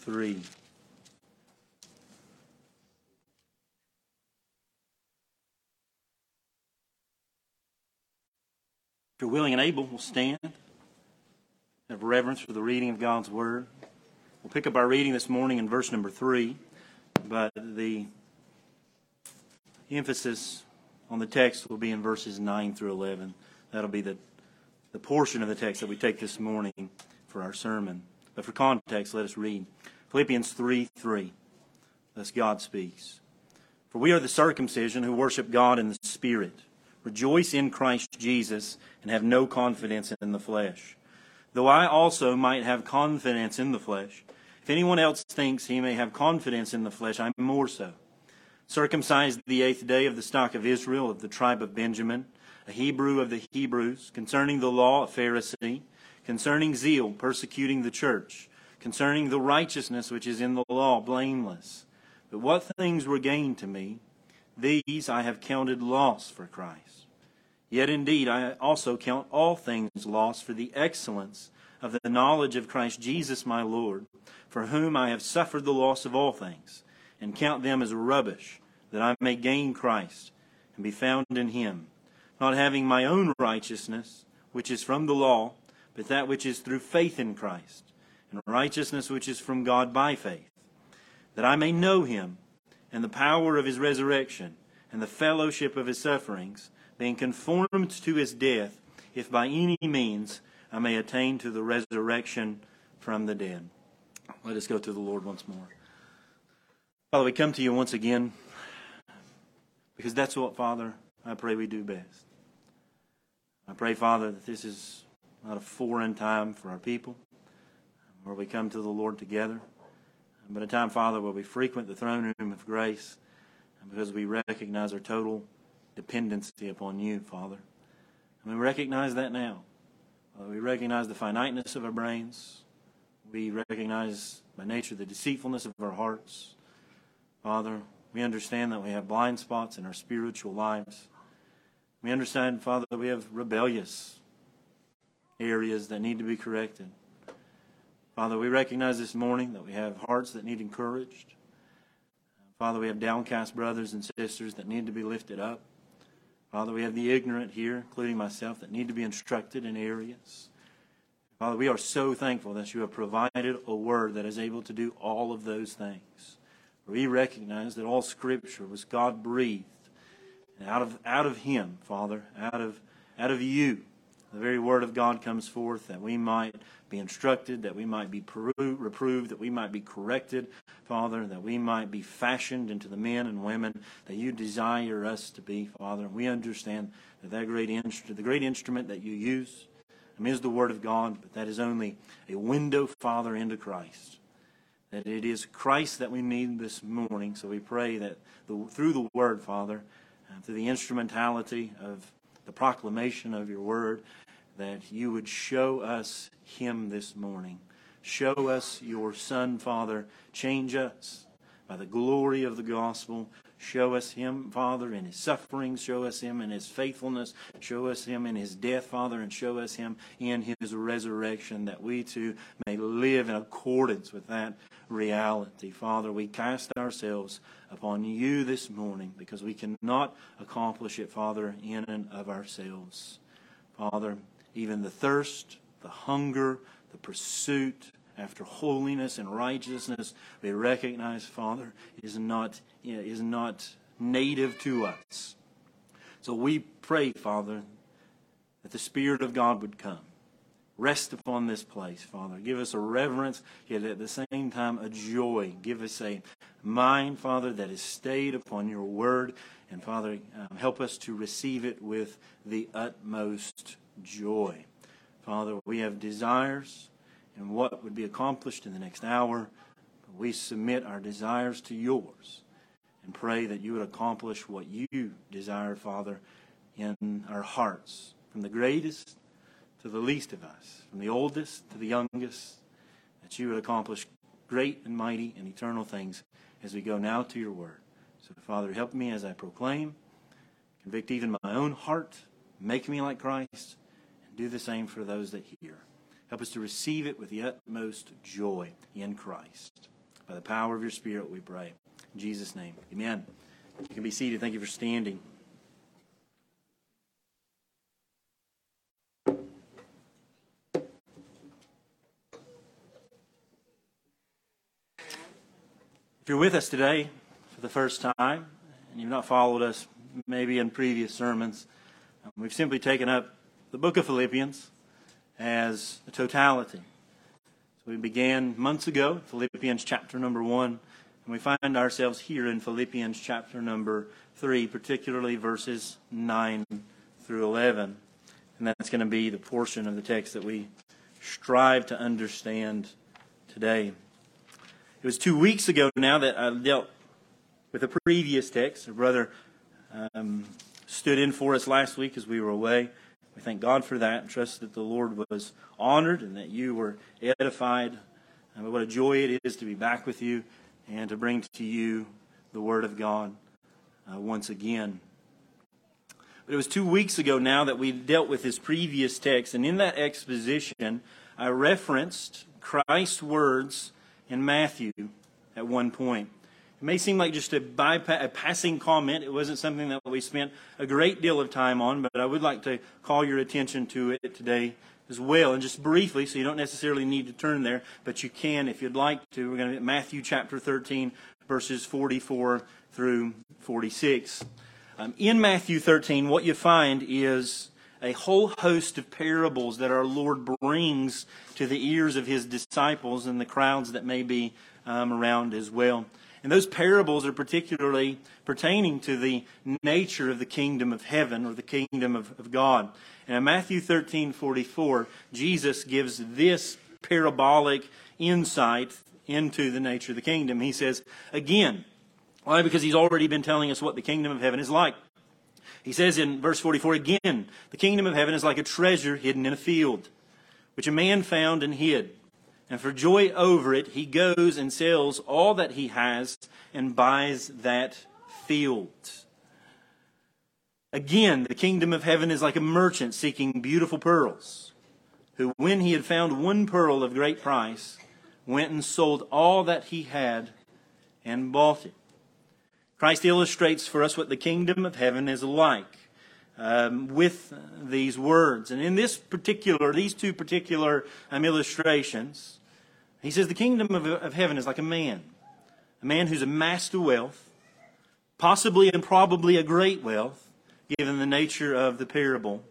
3. If you're willing and able, we'll stand. Have reverence for the reading of God's Word. We'll pick up our reading this morning in verse number 3, but the emphasis on the text will be in verses 9 through 11. That'll be the, the portion of the text that we take this morning for our sermon. But for context, let us read Philippians 3 3. Thus God speaks. For we are the circumcision who worship God in the Spirit, rejoice in Christ Jesus, and have no confidence in the flesh. Though I also might have confidence in the flesh, if anyone else thinks he may have confidence in the flesh, I am more so. Circumcised the eighth day of the stock of Israel, of the tribe of Benjamin, a Hebrew of the Hebrews, concerning the law, a Pharisee concerning zeal, persecuting the church, concerning the righteousness which is in the law, blameless. But what things were gained to me, these I have counted loss for Christ. Yet indeed I also count all things loss for the excellence of the knowledge of Christ Jesus my Lord, for whom I have suffered the loss of all things, and count them as rubbish, that I may gain Christ and be found in him, not having my own righteousness, which is from the law, but that which is through faith in Christ, and righteousness which is from God by faith, that I may know him and the power of his resurrection and the fellowship of his sufferings, being conformed to his death, if by any means I may attain to the resurrection from the dead. Let us go to the Lord once more. Father, we come to you once again because that's what, Father, I pray we do best. I pray, Father, that this is not a foreign time for our people, where we come to the Lord together, but a time, Father, where we frequent the throne room of grace because we recognize our total dependency upon you, Father. And we recognize that now. Uh, we recognize the finiteness of our brains. We recognize by nature the deceitfulness of our hearts. Father, we understand that we have blind spots in our spiritual lives. We understand, Father, that we have rebellious areas that need to be corrected. Father, we recognize this morning that we have hearts that need encouraged. Father, we have downcast brothers and sisters that need to be lifted up. Father, we have the ignorant here, including myself, that need to be instructed in areas. Father, we are so thankful that you have provided a word that is able to do all of those things. We recognize that all Scripture was God breathed. And out of, out of Him, Father, out of, out of you, the very word of God comes forth that we might be instructed, that we might be reproved, that we might be corrected, Father, that we might be fashioned into the men and women that you desire us to be, Father. And we understand that that great instrument, the great instrument that you use, I mean, is the Word of God, but that is only a window, Father, into Christ. That it is Christ that we need this morning. So we pray that the, through the Word, Father, uh, through the instrumentality of the proclamation of your word, that you would show us him this morning. Show us your Son, Father. Change us by the glory of the gospel. Show us him, Father, in his sufferings. Show us him in his faithfulness. Show us him in his death, Father, and show us him in his resurrection, that we too may live in accordance with that reality. Father, we cast ourselves upon you this morning because we cannot accomplish it, Father, in and of ourselves. Father, even the thirst, the hunger, the pursuit, after holiness and righteousness, we recognize, Father, is not, is not native to us. So we pray, Father, that the Spirit of God would come. Rest upon this place, Father. Give us a reverence, yet at the same time a joy. Give us a mind, Father, that is stayed upon your word. And Father, um, help us to receive it with the utmost joy. Father, we have desires and what would be accomplished in the next hour. But we submit our desires to yours and pray that you would accomplish what you desire, Father, in our hearts, from the greatest to the least of us, from the oldest to the youngest, that you would accomplish great and mighty and eternal things as we go now to your word. So, Father, help me as I proclaim, convict even my own heart, make me like Christ, do the same for those that hear. Help us to receive it with the utmost joy in Christ. By the power of your Spirit, we pray. In Jesus' name, amen. You can be seated. Thank you for standing. If you're with us today for the first time and you've not followed us maybe in previous sermons, um, we've simply taken up the book of Philippians as a totality. So we began months ago, Philippians chapter number 1, and we find ourselves here in Philippians chapter number 3, particularly verses 9 through 11. And that's going to be the portion of the text that we strive to understand today. It was two weeks ago now that I dealt with a previous text. A brother um, stood in for us last week as we were away. We thank God for that and trust that the Lord was honored and that you were edified. And what a joy it is to be back with you and to bring to you the Word of God uh, once again. But it was two weeks ago now that we dealt with this previous text, and in that exposition, I referenced Christ's words in Matthew at one point. It may seem like just a, bypass, a passing comment. It wasn't something that we spent a great deal of time on, but I would like to call your attention to it today as well. And just briefly, so you don't necessarily need to turn there, but you can if you'd like to. We're going to be Matthew chapter 13, verses 44 through 46. Um, in Matthew 13, what you find is a whole host of parables that our Lord brings to the ears of his disciples and the crowds that may be um, around as well. And those parables are particularly pertaining to the nature of the kingdom of heaven or the kingdom of, of God. And in Matthew 13 44, Jesus gives this parabolic insight into the nature of the kingdom. He says, again, why? Because he's already been telling us what the kingdom of heaven is like. He says in verse 44 again, the kingdom of heaven is like a treasure hidden in a field, which a man found and hid. And for joy over it, he goes and sells all that he has and buys that field. Again, the kingdom of heaven is like a merchant seeking beautiful pearls, who, when he had found one pearl of great price, went and sold all that he had and bought it. Christ illustrates for us what the kingdom of heaven is like um, with these words. And in this particular, these two particular um, illustrations, he says the kingdom of, of heaven is like a man, a man who's amassed a wealth, possibly and probably a great wealth, given the nature of the parable.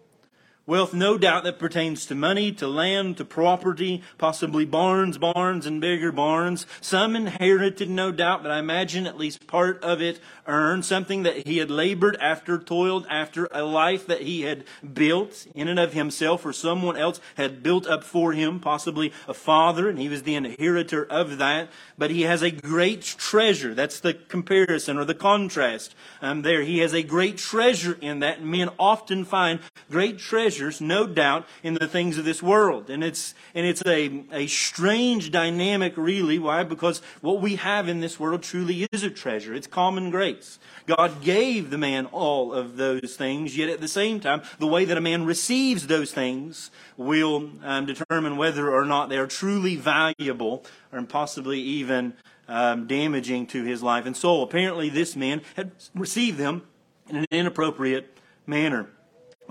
Wealth, no doubt, that pertains to money, to land, to property, possibly barns, barns, and bigger barns. Some inherited, no doubt, but I imagine at least part of it earned. Something that he had labored after, toiled after, a life that he had built in and of himself, or someone else had built up for him, possibly a father, and he was the inheritor of that. But he has a great treasure. That's the comparison or the contrast um, there. He has a great treasure in that. Men often find great treasure treasures, no doubt, in the things of this world. And it's, and it's a, a strange dynamic, really. Why? Because what we have in this world truly is a treasure. It's common grace. God gave the man all of those things, yet at the same time, the way that a man receives those things will um, determine whether or not they are truly valuable or possibly even um, damaging to his life and soul. Apparently, this man had received them in an inappropriate manner.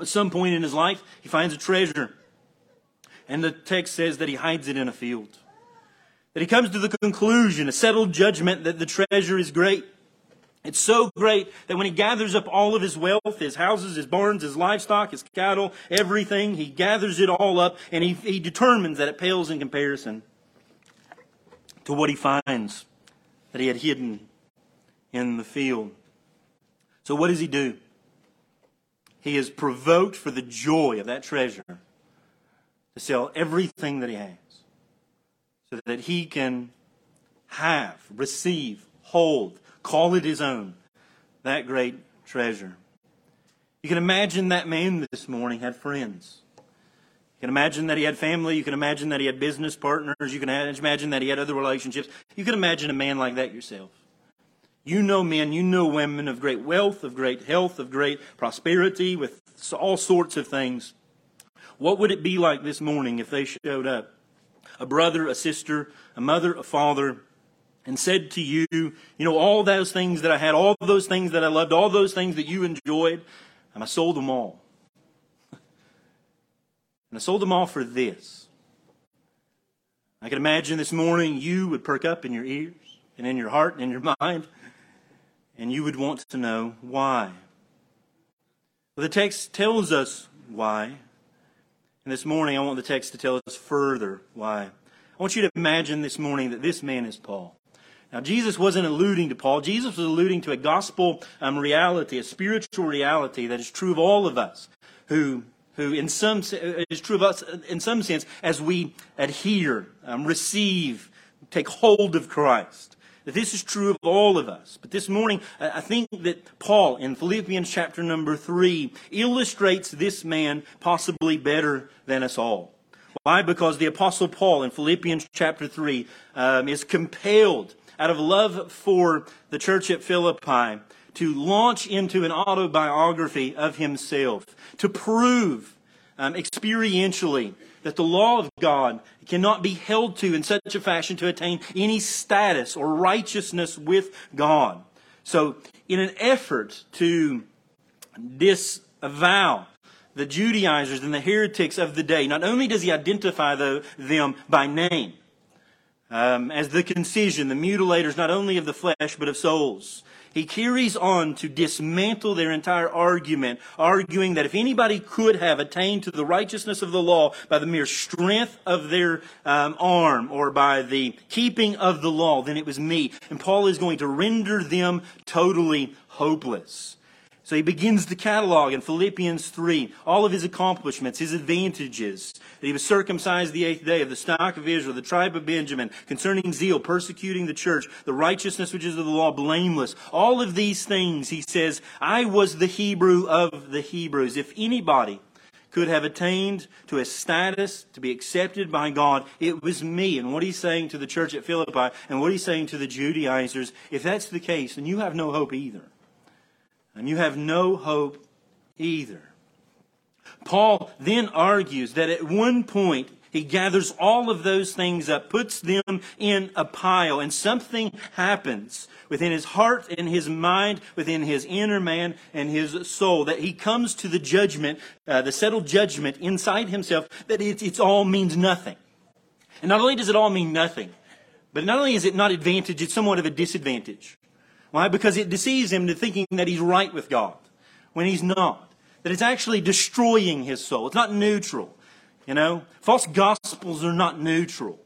At some point in his life, he finds a treasure. And the text says that he hides it in a field. That he comes to the conclusion, a settled judgment, that the treasure is great. It's so great that when he gathers up all of his wealth, his houses, his barns, his livestock, his cattle, everything, he gathers it all up and he, he determines that it pales in comparison to what he finds that he had hidden in the field. So, what does he do? He is provoked for the joy of that treasure to sell everything that he has so that he can have, receive, hold, call it his own, that great treasure. You can imagine that man this morning had friends. You can imagine that he had family. You can imagine that he had business partners. You can imagine that he had other relationships. You can imagine a man like that yourself. You know men, you know women of great wealth, of great health, of great prosperity, with all sorts of things. What would it be like this morning if they showed up? A brother, a sister, a mother, a father, and said to you, you know, all those things that I had, all those things that I loved, all those things that you enjoyed, and I sold them all. And I sold them all for this. I can imagine this morning you would perk up in your ears and in your heart and in your mind, and you would want to know why. Well, the text tells us why. And this morning, I want the text to tell us further why. I want you to imagine this morning that this man is Paul. Now, Jesus wasn't alluding to Paul. Jesus was alluding to a gospel um, reality, a spiritual reality that is true of all of us who, who in some, is true of us in some sense as we adhere, um, receive, take hold of Christ. This is true of all of us. But this morning, I think that Paul in Philippians chapter number three illustrates this man possibly better than us all. Why? Because the apostle Paul in Philippians chapter 3 um, is compelled out of love for the church at Philippi, to launch into an autobiography of himself, to prove um, experientially that the law of God cannot be held to in such a fashion to attain any status or righteousness with God. So, in an effort to disavow the Judaizers and the heretics of the day, not only does he identify the, them by name, um, as the concision, the mutilators not only of the flesh, but of souls. He carries on to dismantle their entire argument, arguing that if anybody could have attained to the righteousness of the law by the mere strength of their um, arm or by the keeping of the law, then it was me. And Paul is going to render them totally hopeless. So he begins the catalog in Philippians 3, all of his accomplishments, his advantages. That he was circumcised the eighth day of the stock of Israel, the tribe of Benjamin, concerning zeal, persecuting the church, the righteousness which is of the law, blameless. All of these things, he says, I was the Hebrew of the Hebrews. If anybody could have attained to a status to be accepted by God, it was me. And what he's saying to the church at Philippi and what he's saying to the Judaizers, if that's the case, then you have no hope either and you have no hope either. Paul then argues that at one point he gathers all of those things up, puts them in a pile, and something happens within his heart and his mind, within his inner man and his soul, that he comes to the judgment, uh, the settled judgment inside himself that it it's all means nothing. And not only does it all mean nothing, but not only is it not advantage, it's somewhat of a disadvantage. Why? Because it deceives him to thinking that he's right with God when he's not. That it's actually destroying his soul. It's not neutral. You know, false gospels are not neutral.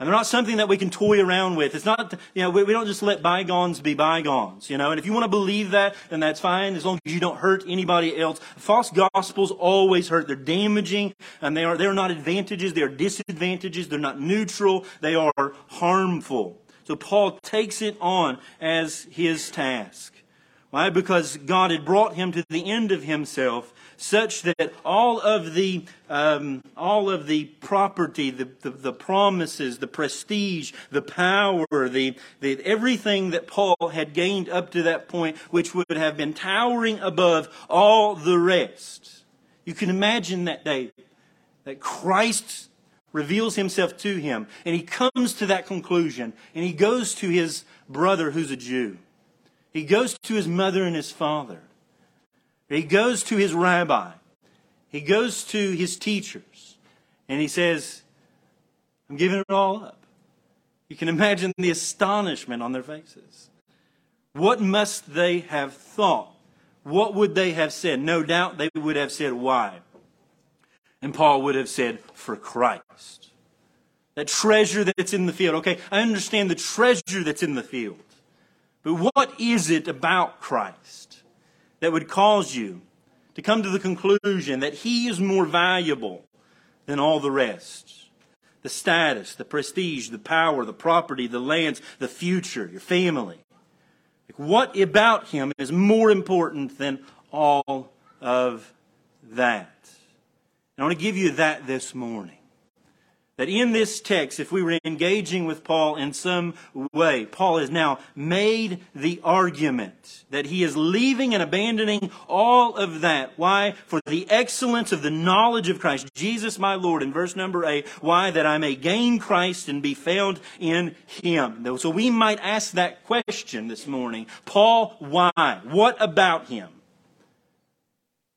And they're not something that we can toy around with. It's not, you know, we, we don't just let bygones be bygones, you know. And if you want to believe that, then that's fine, as long as you don't hurt anybody else. False gospels always hurt. They're damaging, and they are, they're not advantages, they are disadvantages, they're not neutral, they are harmful. So Paul takes it on as his task. Why? Because God had brought him to the end of himself such that all of the, um, all of the property, the, the, the, promises, the prestige, the power, the, the, everything that Paul had gained up to that point, which would have been towering above all the rest. You can imagine that day that Christ reveals himself to him, and he comes to that conclusion, and he goes to his brother who's a Jew. He goes to his mother and his father. He goes to his rabbi. He goes to his teachers, and he says, I'm giving it all up. You can imagine the astonishment on their faces. What must they have thought? What would they have said? No doubt they would have said, Why? And Paul would have said, for Christ. That treasure that's in the field. Okay, I understand the treasure that's in the field. But what is it about Christ that would cause you to come to the conclusion that he is more valuable than all the rest? The status, the prestige, the power, the property, the lands, the future, your family. What about him is more important than all of that? I want to give you that this morning. that in this text, if we were engaging with Paul in some way, Paul has now made the argument that he is leaving and abandoning all of that. Why? For the excellence of the knowledge of Christ, Jesus my Lord, in verse number 8, why? That I may gain Christ and be found in him. So we might ask that question this morning. Paul, why? What about him?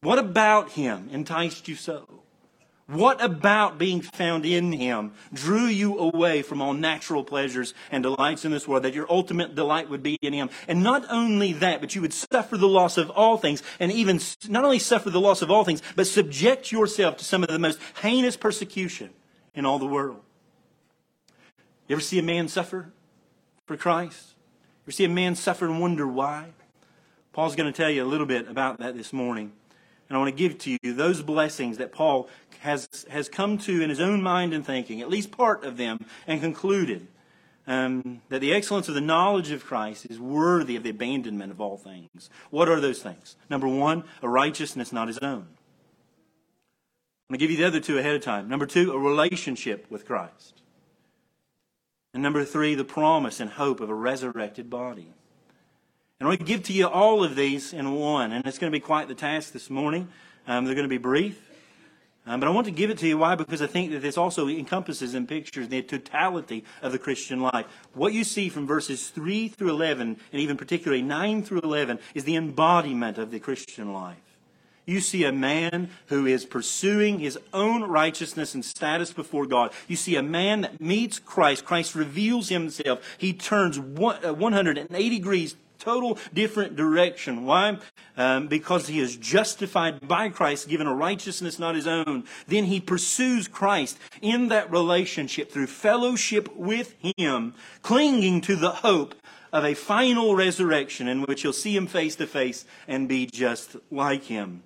What about him enticed you so? What about being found in Him drew you away from all natural pleasures and delights in this world, that your ultimate delight would be in Him? And not only that, but you would suffer the loss of all things, and even not only suffer the loss of all things, but subject yourself to some of the most heinous persecution in all the world. You ever see a man suffer for Christ? You ever see a man suffer and wonder why? Paul's going to tell you a little bit about that this morning. And I want to give to you those blessings that Paul has, has come to in his own mind and thinking, at least part of them, and concluded um, that the excellence of the knowledge of Christ is worthy of the abandonment of all things. What are those things? Number one, a righteousness not his own. I'm going to give you the other two ahead of time. Number two, a relationship with Christ. And number three, the promise and hope of a resurrected body. And I'm going to give to you all of these in one. And it's going to be quite the task this morning. Um, they're going to be brief. Um, but I want to give it to you. Why? Because I think that this also encompasses and pictures the totality of the Christian life. What you see from verses 3 through 11, and even particularly 9 through 11, is the embodiment of the Christian life. You see a man who is pursuing his own righteousness and status before God. You see a man that meets Christ. Christ reveals himself. He turns 180 uh, degrees total different direction. Why? Um, because he is justified by Christ, given a righteousness not his own. Then he pursues Christ in that relationship through fellowship with him, clinging to the hope of a final resurrection in which he'll see him face to face and be just like him.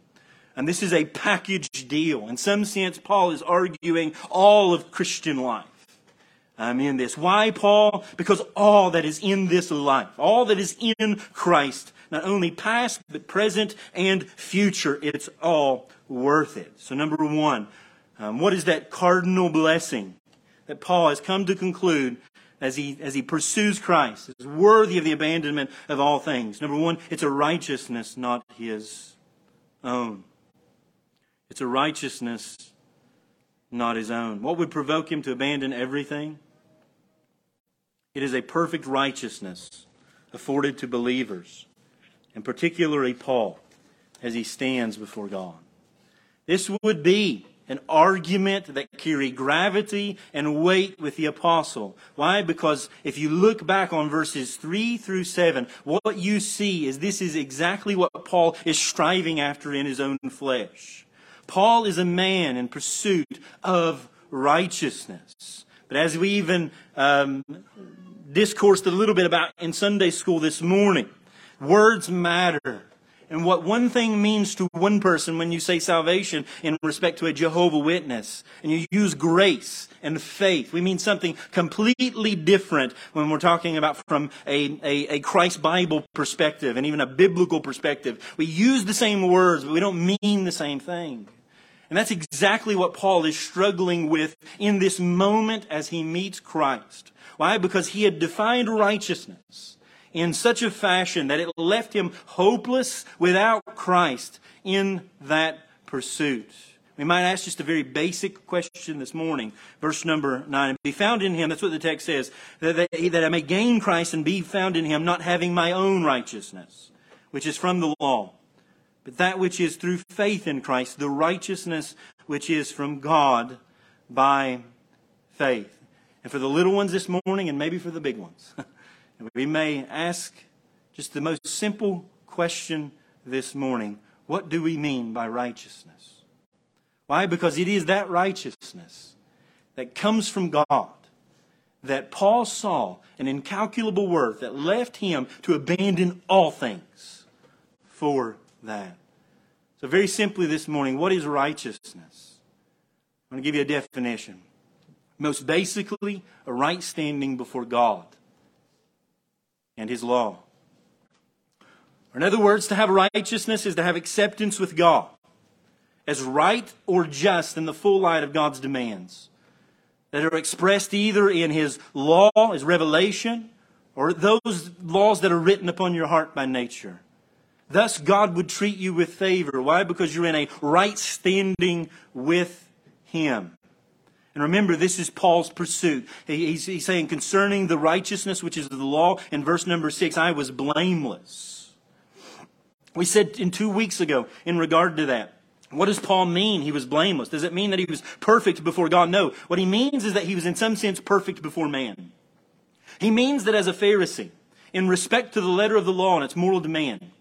And this is a package deal. In some sense, Paul is arguing all of Christian life um, in this. Why, Paul? Because all that is in this life, all that is in Christ, not only past, but present and future, it's all worth it. So, number one, um, what is that cardinal blessing that Paul has come to conclude as he, as he pursues Christ? Is worthy of the abandonment of all things. Number one, it's a righteousness not his own. It's a righteousness not his own. What would provoke him to abandon everything? It is a perfect righteousness afforded to believers, and particularly Paul, as he stands before God. This would be an argument that carried gravity and weight with the apostle. Why? Because if you look back on verses 3 through 7, what you see is this is exactly what Paul is striving after in his own flesh. Paul is a man in pursuit of righteousness. But as we even um, discoursed a little bit about in Sunday school this morning. Words matter. And what one thing means to one person when you say salvation in respect to a Jehovah Witness, and you use grace and faith, we mean something completely different when we're talking about from a, a, a Christ Bible perspective and even a biblical perspective. We use the same words, but we don't mean the same thing. And that's exactly what Paul is struggling with in this moment as he meets Christ. Why? Because he had defined righteousness in such a fashion that it left him hopeless without Christ in that pursuit. We might ask just a very basic question this morning. Verse number 9. Be found in him, that's what the text says, that, that I may gain Christ and be found in him, not having my own righteousness, which is from the law, but that which is through faith in Christ, the righteousness which is from God by faith. And for the little ones this morning, and maybe for the big ones, we may ask just the most simple question this morning What do we mean by righteousness? Why? Because it is that righteousness that comes from God that Paul saw an incalculable worth that left him to abandon all things for that. So, very simply this morning, what is righteousness? I'm going to give you a definition. Most basically, a right standing before God and His law. Or in other words, to have righteousness is to have acceptance with God as right or just in the full light of God's demands. that are expressed either in His law, His revelation, or those laws that are written upon your heart by nature. Thus, God would treat you with favor. Why? Because you're in a right standing with Him. And remember, this is Paul's pursuit. He's, he's, saying concerning the righteousness which is the law, in verse number six, I was blameless. We said in two weeks ago in regard to that. What does Paul mean he was blameless? Does it mean that he was perfect before God? No. What he means is that he was in some sense perfect before man. He means that as a Pharisee, in respect to the letter of the law and its moral demand,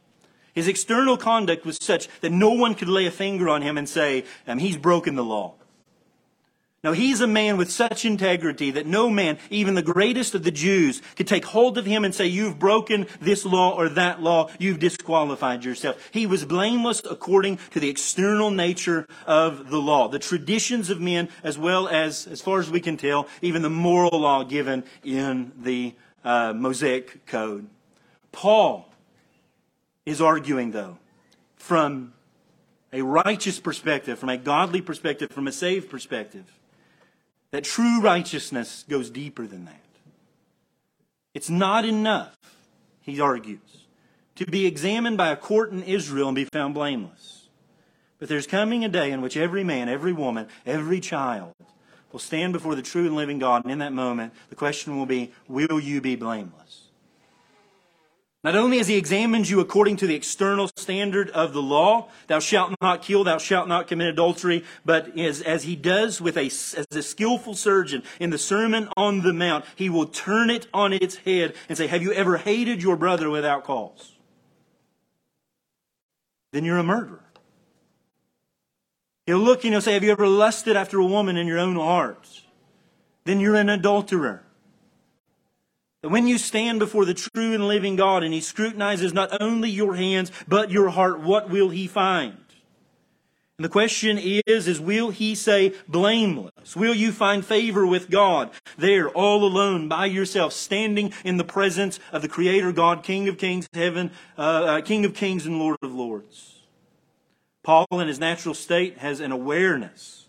his external conduct was such that no one could lay a finger on him and say, um, he's broken the law. Now, he's a man with such integrity that no man, even the greatest of the Jews, could take hold of him and say, You've broken this law or that law. You've disqualified yourself. He was blameless according to the external nature of the law, the traditions of men, as well as, as far as we can tell, even the moral law given in the uh, Mosaic Code. Paul is arguing, though, from a righteous perspective, from a godly perspective, from a saved perspective that true righteousness goes deeper than that. It's not enough, he argues, to be examined by a court in Israel and be found blameless. But there's coming a day in which every man, every woman, every child will stand before the true and living God, and in that moment, the question will be, will you be blameless? Not only has he examined you according to the external standard of the law, thou shalt not kill, thou shalt not commit adultery, but as, as he does with a, as a skillful surgeon in the Sermon on the Mount, he will turn it on its head and say, have you ever hated your brother without cause? Then you're a murderer. He'll look and he'll say, have you ever lusted after a woman in your own heart? Then you're an adulterer. That when you stand before the true and living God and He scrutinizes not only your hands, but your heart, what will He find? And the question is, is will He say blameless? Will you find favor with God there, all alone, by yourself, standing in the presence of the Creator God, King of Kings, heaven, uh, uh, King of Kings and Lord of Lords? Paul, in his natural state, has an awareness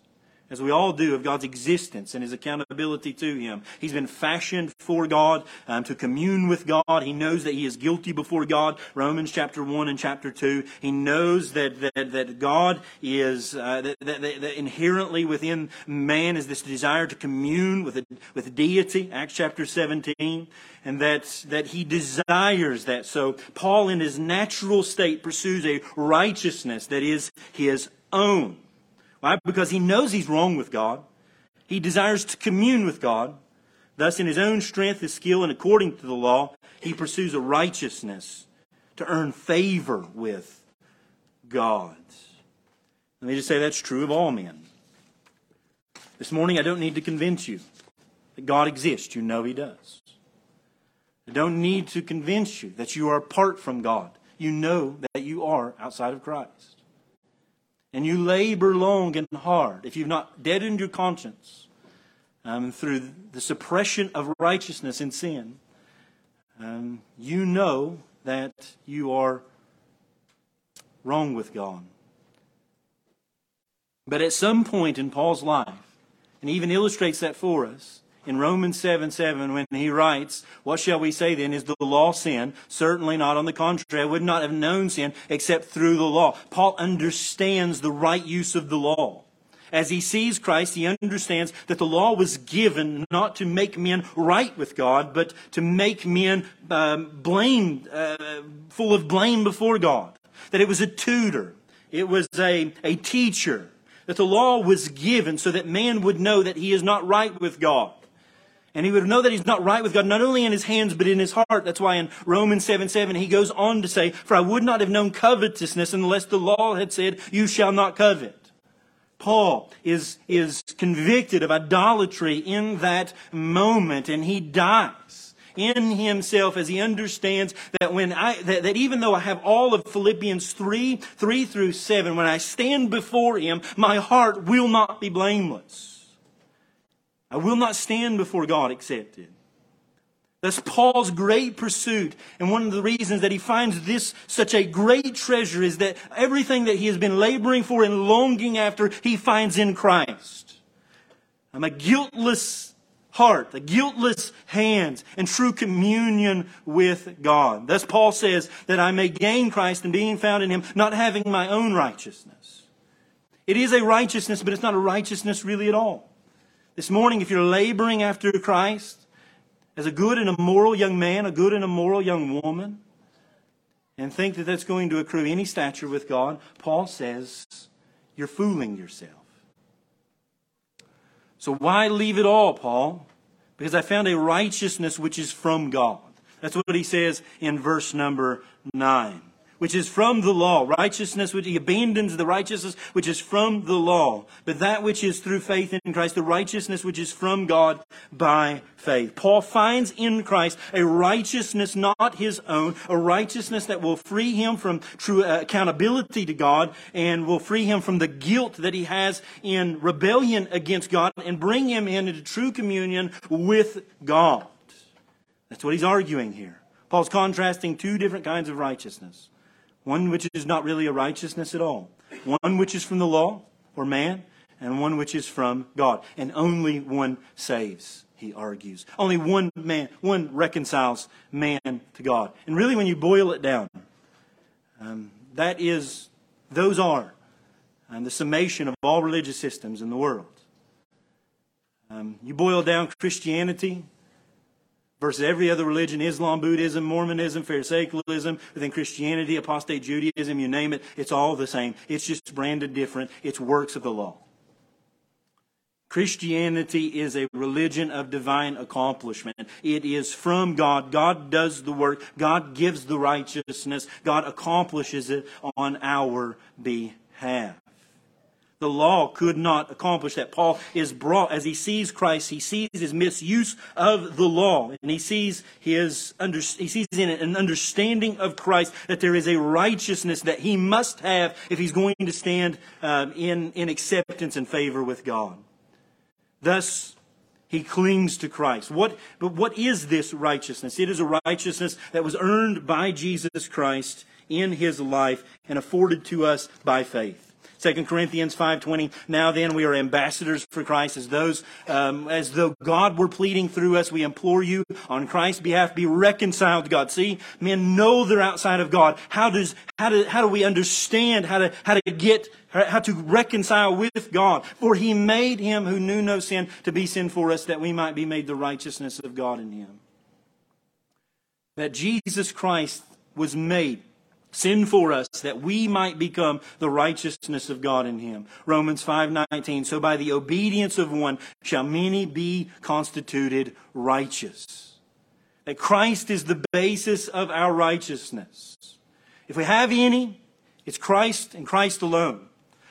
as we all do, of God's existence and his accountability to him. He's been fashioned for God, um, to commune with God. He knows that he is guilty before God. Romans chapter 1 and chapter 2. He knows that, that, that God is, uh, that, that, that, inherently within man is this desire to commune with, a, with deity, Acts chapter 17, and that, that he desires that. So Paul, in his natural state, pursues a righteousness that is his own. Why? Because he knows he's wrong with God. He desires to commune with God. Thus, in his own strength, his skill, and according to the law, he pursues a righteousness to earn favor with God. Let me just say that's true of all men. This morning, I don't need to convince you that God exists. You know He does. I don't need to convince you that you are apart from God. You know that you are outside of Christ and you labor long and hard, if you've not deadened your conscience um, through the suppression of righteousness in sin, um, you know that you are wrong with God. But at some point in Paul's life, and he even illustrates that for us, in Romans 7 7 when he writes, What shall we say then? Is the law sin? Certainly not. On the contrary, I would not have known sin except through the law. Paul understands the right use of the law. As he sees Christ, he understands that the law was given not to make men right with God, but to make men um, blamed, uh, full of blame before God. That it was a tutor, it was a, a teacher, that the law was given so that man would know that he is not right with God. And he would know that he's not right with God, not only in his hands, but in his heart. That's why in Romans 7 7, he goes on to say, For I would not have known covetousness unless the law had said, You shall not covet. Paul is, is convicted of idolatry in that moment, and he dies in himself as he understands that when I, that, that, even though I have all of Philippians 3, 3 through 7, when I stand before him, my heart will not be blameless. I will not stand before God accepted. That's Paul's great pursuit. And one of the reasons that he finds this such a great treasure is that everything that he has been laboring for and longing after, he finds in Christ. I'm a guiltless heart, a guiltless hands, and true communion with God. Thus Paul says that I may gain Christ and being found in him, not having my own righteousness. It is a righteousness, but it's not a righteousness really at all. This morning, if you're laboring after Christ as a good and a moral young man, a good and a moral young woman, and think that that's going to accrue any stature with God, Paul says you're fooling yourself. So why leave it all, Paul? Because I found a righteousness which is from God. That's what he says in verse number 9 which is from the law. Righteousness, which he abandons the righteousness which is from the law. But that which is through faith in Christ, the righteousness which is from God by faith. Paul finds in Christ a righteousness not his own, a righteousness that will free him from true uh, accountability to God and will free him from the guilt that he has in rebellion against God and bring him into true communion with God. That's what he's arguing here. Paul's contrasting two different kinds of righteousness one which is not really a righteousness at all, one which is from the law or man, and one which is from God. And only one saves, he argues. Only one man, one reconciles man to God. And really, when you boil it down, um, that is, those are um, the summation of all religious systems in the world. Um, you boil down Christianity versus every other religion Islam, Buddhism, Mormonism, Pharisaicalism, within Christianity, apostate Judaism, you name it, it's all the same. It's just branded different. It's works of the law. Christianity is a religion of divine accomplishment. It is from God. God does the work. God gives the righteousness. God accomplishes it on our behalf. The law could not accomplish that. Paul is brought, as he sees Christ, he sees his misuse of the law, and he sees his under, he sees in it an understanding of Christ that there is a righteousness that he must have if he's going to stand um, in, in acceptance and favor with God. Thus, he clings to Christ. What, but what is this righteousness? It is a righteousness that was earned by Jesus Christ in his life and afforded to us by faith. 2 Corinthians 5.20, now then we are ambassadors for Christ as those, um, as though God were pleading through us. We implore you on Christ's behalf, be reconciled to God. See, men know they're outside of God. How does, how do, how do we understand how to, how to get, how to reconcile with God? For he made him who knew no sin to be sin for us that we might be made the righteousness of God in him. That Jesus Christ was made sin for us that we might become the righteousness of God in him. Romans 5:19 So by the obedience of one shall many be constituted righteous. That Christ is the basis of our righteousness. If we have any, it's Christ and Christ alone.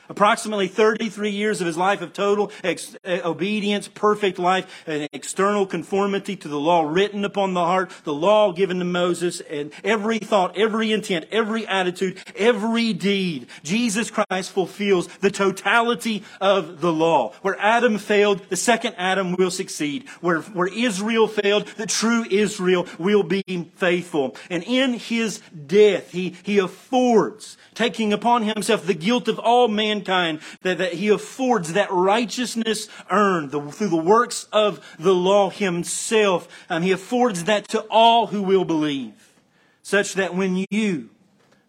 Approximately 33 years of his life of total ex- uh, obedience, perfect life, and external conformity to the law written upon the heart, the law given to Moses, and every thought, every intent, every attitude, every deed. Jesus Christ fulfills the totality of the law. Where Adam failed, the second Adam will succeed. Where, where Israel failed, the true Israel will be faithful. And in his death, he, he affords taking upon himself the guilt of all mankind, that, that he affords that righteousness earned the, through the works of the law himself. Um, he affords that to all who will believe, such that when you,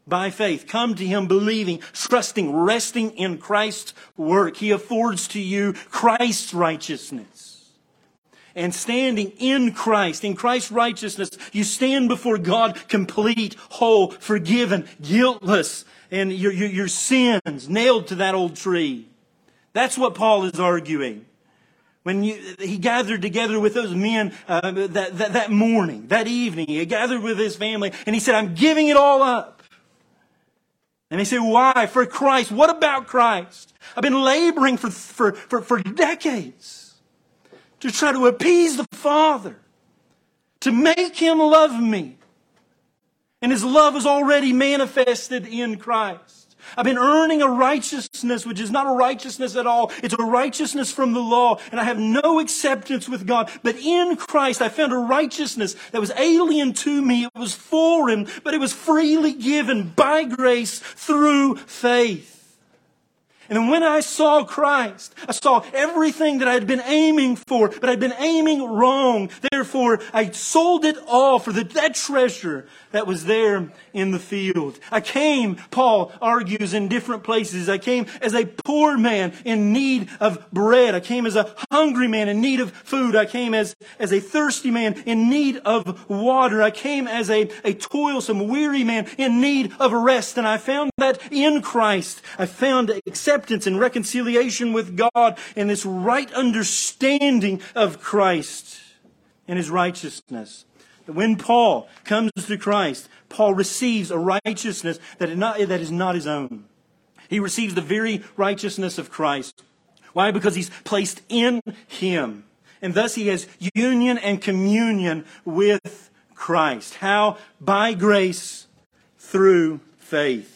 by faith, come to him believing, trusting, resting in Christ's work, he affords to you Christ's righteousness and standing in Christ, in Christ's righteousness, you stand before God complete, whole, forgiven, guiltless, and your, your, your sins nailed to that old tree. That's what Paul is arguing. When you, he gathered together with those men uh, that, that, that morning, that evening, he gathered with his family, and he said, I'm giving it all up. And they say, why? For Christ. What about Christ? I've been laboring for, for, for, for decades to try to appease the Father, to make him love me. And his love is already manifested in Christ. I've been earning a righteousness which is not a righteousness at all. It's a righteousness from the law, and I have no acceptance with God. But in Christ, I found a righteousness that was alien to me. It was foreign, but it was freely given by grace through faith. And when I saw Christ, I saw everything that I had been aiming for, but I'd been aiming wrong. Therefore, I sold it all for the, that treasure that was there in the field. I came, Paul argues in different places, I came as a poor man in need of bread. I came as a hungry man in need of food. I came as, as a thirsty man in need of water. I came as a, a toilsome, weary man in need of rest. And I found that in Christ. I found acceptance and reconciliation with God and this right understanding of Christ and his righteousness. When Paul comes to Christ, Paul receives a righteousness that is not, that is not his own. He receives the very righteousness of Christ. Why? Because he's placed in him. And thus he has union and communion with Christ. How? By grace through faith.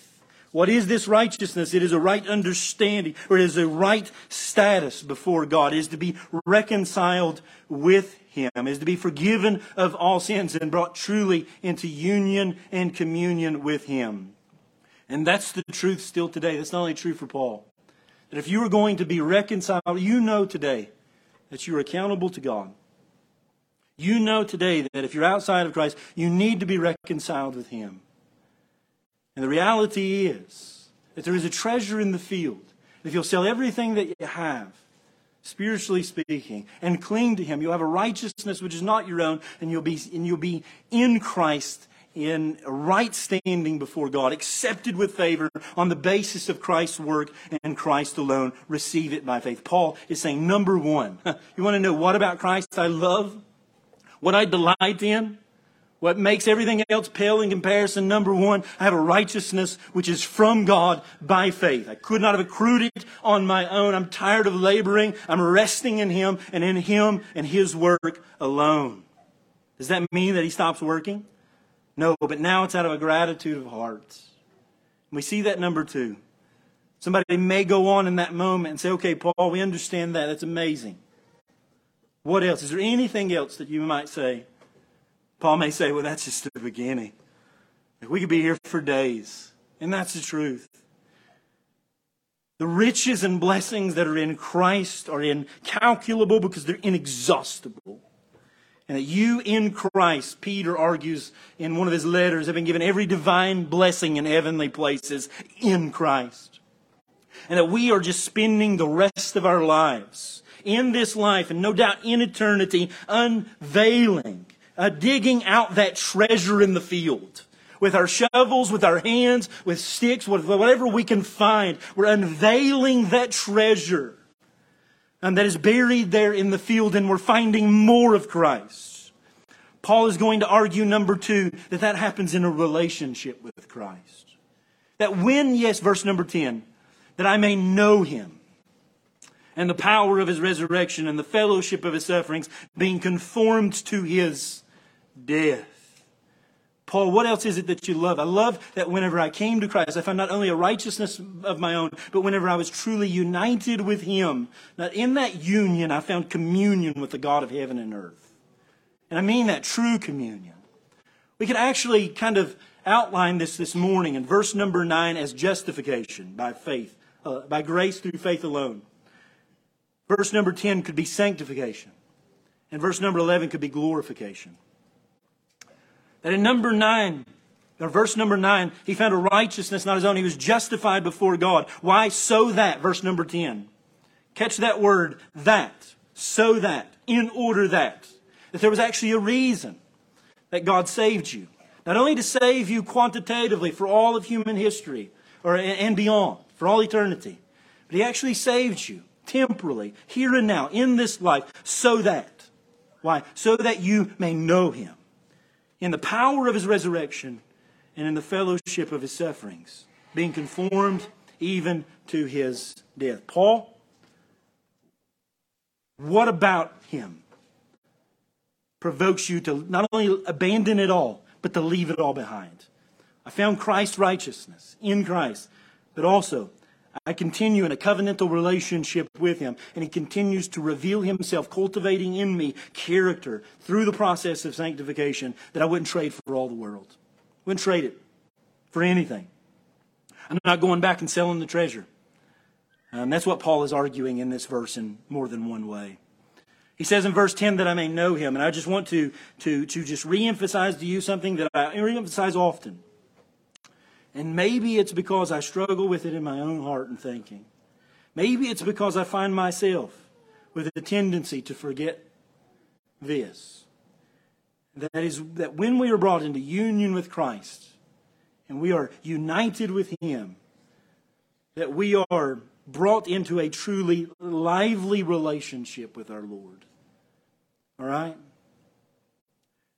What is this righteousness? It is a right understanding, or it is a right status before God. It is to be reconciled with Him, it is to be forgiven of all sins and brought truly into union and communion with Him. And that's the truth still today. That's not only true for Paul. That if you are going to be reconciled, you know today that you're accountable to God. You know today that if you're outside of Christ, you need to be reconciled with Him. And the reality is that there is a treasure in the field. If you'll sell everything that you have, spiritually speaking, and cling to Him, you'll have a righteousness which is not your own, and you'll be, and you'll be in Christ in right standing before God, accepted with favor on the basis of Christ's work and Christ alone. Receive it by faith. Paul is saying, number one, you want to know what about Christ I love? What I delight in? What makes everything else pale in comparison? Number one, I have a righteousness which is from God by faith. I could not have accrued it on my own. I'm tired of laboring. I'm resting in Him and in Him and His work alone. Does that mean that He stops working? No, but now it's out of a gratitude of hearts. We see that number two. Somebody may go on in that moment and say, okay, Paul, we understand that. That's amazing. What else? Is there anything else that you might say? Paul may say, well, that's just the beginning. We could be here for days. And that's the truth. The riches and blessings that are in Christ are incalculable because they're inexhaustible. And that you in Christ, Peter argues in one of his letters, have been given every divine blessing in heavenly places in Christ. And that we are just spending the rest of our lives in this life and no doubt in eternity unveiling uh, digging out that treasure in the field with our shovels, with our hands, with sticks, with whatever we can find. We're unveiling that treasure and that is buried there in the field, and we're finding more of Christ. Paul is going to argue, number two, that that happens in a relationship with Christ. That when, yes, verse number 10, that I may know him and the power of his resurrection and the fellowship of his sufferings, being conformed to his death. Paul, what else is it that you love? I love that whenever I came to Christ, I found not only a righteousness of my own, but whenever I was truly united with Him, that in that union I found communion with the God of heaven and earth. And I mean that true communion. We could actually kind of outline this this morning in verse number nine as justification by faith, uh, by grace through faith alone. Verse number 10 could be sanctification. And verse number 11 could be glorification. That in number nine, or verse number nine, he found a righteousness not his own. He was justified before God. Why? So that, verse number 10. Catch that word, that. So that. In order that. That there was actually a reason that God saved you. Not only to save you quantitatively for all of human history or, and beyond, for all eternity, but he actually saved you temporally, here and now, in this life, so that. Why? So that you may know him in the power of his resurrection and in the fellowship of his sufferings, being conformed even to his death. Paul, what about him provokes you to not only abandon it all, but to leave it all behind? I found Christ's righteousness in Christ, but also I continue in a covenantal relationship with him, and he continues to reveal himself, cultivating in me character through the process of sanctification that I wouldn't trade for all the world. Wouldn't trade it for anything. I'm not going back and selling the treasure. Um, that's what Paul is arguing in this verse in more than one way. He says in verse 10 that I may know him. And I just want to, to, to just reemphasize to you something that I reemphasize often. And maybe it's because I struggle with it in my own heart and thinking. Maybe it's because I find myself with a tendency to forget this. That is, that when we are brought into union with Christ and we are united with Him, that we are brought into a truly lively relationship with our Lord. All right?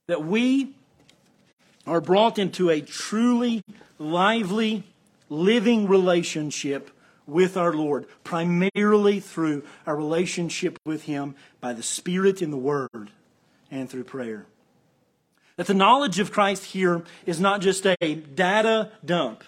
That we are brought into a truly lively, living relationship with our Lord, primarily through our relationship with Him by the Spirit in the Word and through prayer. That the knowledge of Christ here is not just a data dump.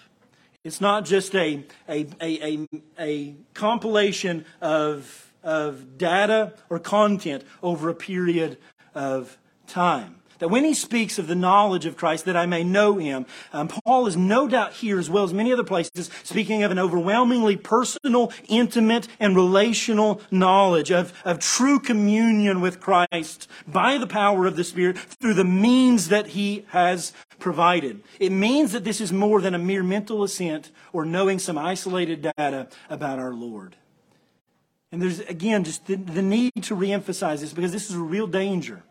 It's not just a, a, a, a, a compilation of, of data or content over a period of time. That when he speaks of the knowledge of Christ, that I may know him, um, Paul is no doubt here, as well as many other places, speaking of an overwhelmingly personal, intimate, and relational knowledge of, of true communion with Christ by the power of the Spirit through the means that he has provided. It means that this is more than a mere mental assent or knowing some isolated data about our Lord. And there's, again, just the, the need to reemphasize this because this is a real danger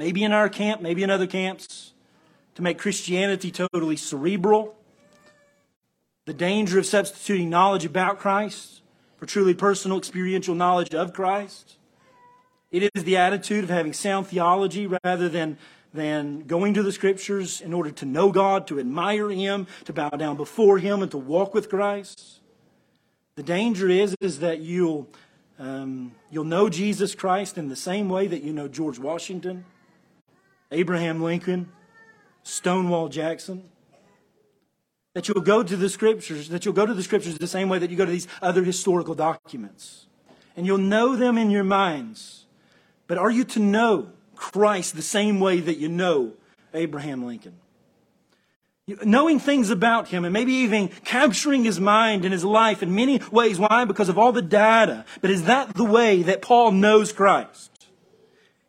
maybe in our camp, maybe in other camps, to make Christianity totally cerebral. The danger of substituting knowledge about Christ for truly personal experiential knowledge of Christ. It is the attitude of having sound theology rather than, than going to the scriptures in order to know God, to admire Him, to bow down before Him, and to walk with Christ. The danger is, is that you'll, um, you'll know Jesus Christ in the same way that you know George Washington Abraham Lincoln, Stonewall Jackson. That you'll go to the scriptures, that you'll go to the scriptures the same way that you go to these other historical documents. And you'll know them in your minds. But are you to know Christ the same way that you know Abraham Lincoln? Knowing things about him and maybe even capturing his mind and his life in many ways. Why? Because of all the data. But is that the way that Paul knows Christ?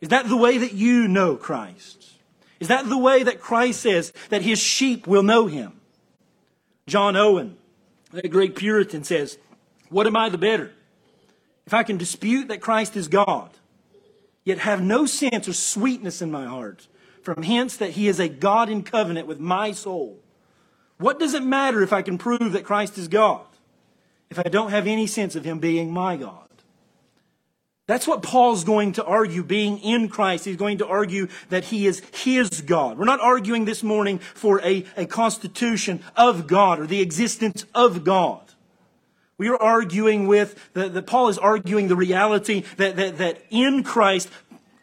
Is that the way that you know Christ? Is that the way that Christ says that his sheep will know him? John Owen, the great Puritan, says, What am I the better? If I can dispute that Christ is God, yet have no sense or sweetness in my heart, from hence that he is a God in covenant with my soul. What does it matter if I can prove that Christ is God, if I don't have any sense of him being my God? That's what Paul's going to argue, being in Christ. He's going to argue that he is his God. We're not arguing this morning for a, a constitution of God or the existence of God. We are arguing with, that Paul is arguing the reality that, that, that in Christ,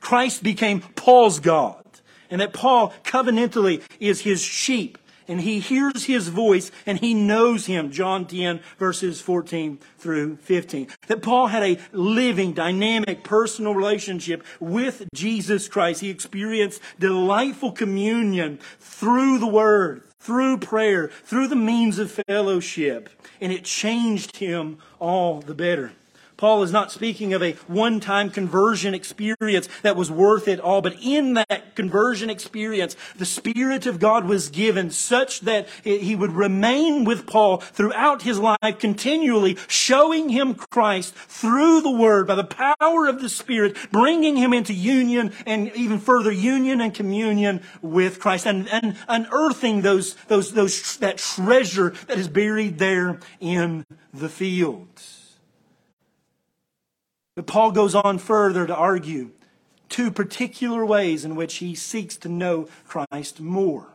Christ became Paul's God. And that Paul covenantally is his sheep and he hears his voice and he knows him. John 10 verses 14 through 15. That Paul had a living, dynamic, personal relationship with Jesus Christ. He experienced delightful communion through the word, through prayer, through the means of fellowship. And it changed him all the better. Paul is not speaking of a one time conversion experience that was worth it all, but in that conversion experience, the Spirit of God was given such that he would remain with Paul throughout his life, continually showing him Christ through the Word by the power of the Spirit, bringing him into union and even further union and communion with Christ and, and unearthing those, those, those, that treasure that is buried there in the fields. But Paul goes on further to argue two particular ways in which he seeks to know Christ more.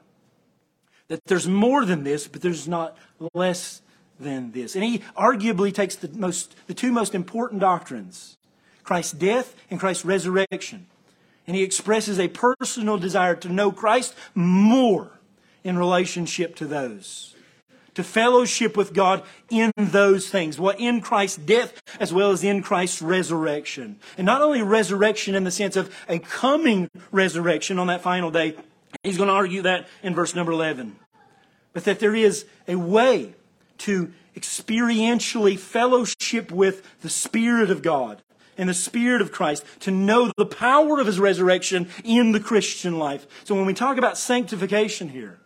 That there's more than this, but there's not less than this. And he arguably takes the, most, the two most important doctrines Christ's death and Christ's resurrection. And he expresses a personal desire to know Christ more in relationship to those to fellowship with God in those things. Well, in Christ's death as well as in Christ's resurrection. And not only resurrection in the sense of a coming resurrection on that final day, he's going to argue that in verse number 11. But that there is a way to experientially fellowship with the Spirit of God and the Spirit of Christ, to know the power of His resurrection in the Christian life. So when we talk about sanctification here,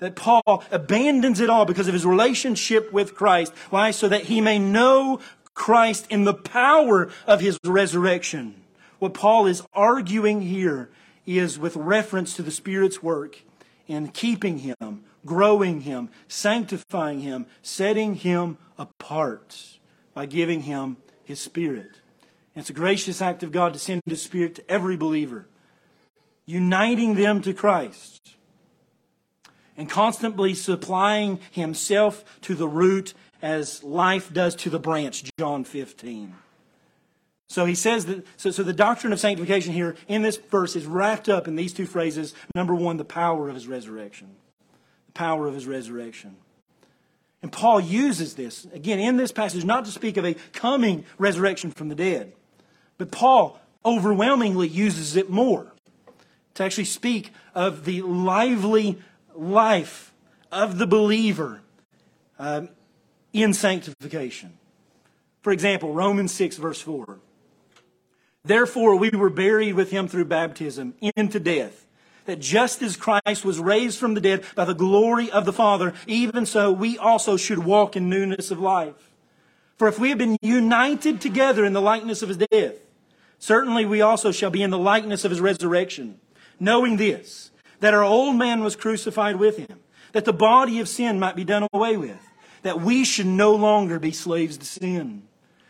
that Paul abandons it all because of his relationship with Christ. Why? So that he may know Christ in the power of his resurrection. What Paul is arguing here is with reference to the Spirit's work in keeping him, growing him, sanctifying him, setting him apart by giving him his Spirit. And it's a gracious act of God to send his Spirit to every believer, uniting them to Christ and constantly supplying himself to the root as life does to the branch, John 15. So he says that, so, so the doctrine of sanctification here in this verse is wrapped up in these two phrases. Number one, the power of his resurrection. The power of his resurrection. And Paul uses this, again, in this passage, not to speak of a coming resurrection from the dead, but Paul overwhelmingly uses it more to actually speak of the lively life of the believer um, in sanctification. For example, Romans 6, verse 4. Therefore, we were buried with him through baptism into death, that just as Christ was raised from the dead by the glory of the Father, even so we also should walk in newness of life. For if we have been united together in the likeness of his death, certainly we also shall be in the likeness of his resurrection, knowing this that our old man was crucified with him, that the body of sin might be done away with, that we should no longer be slaves to sin.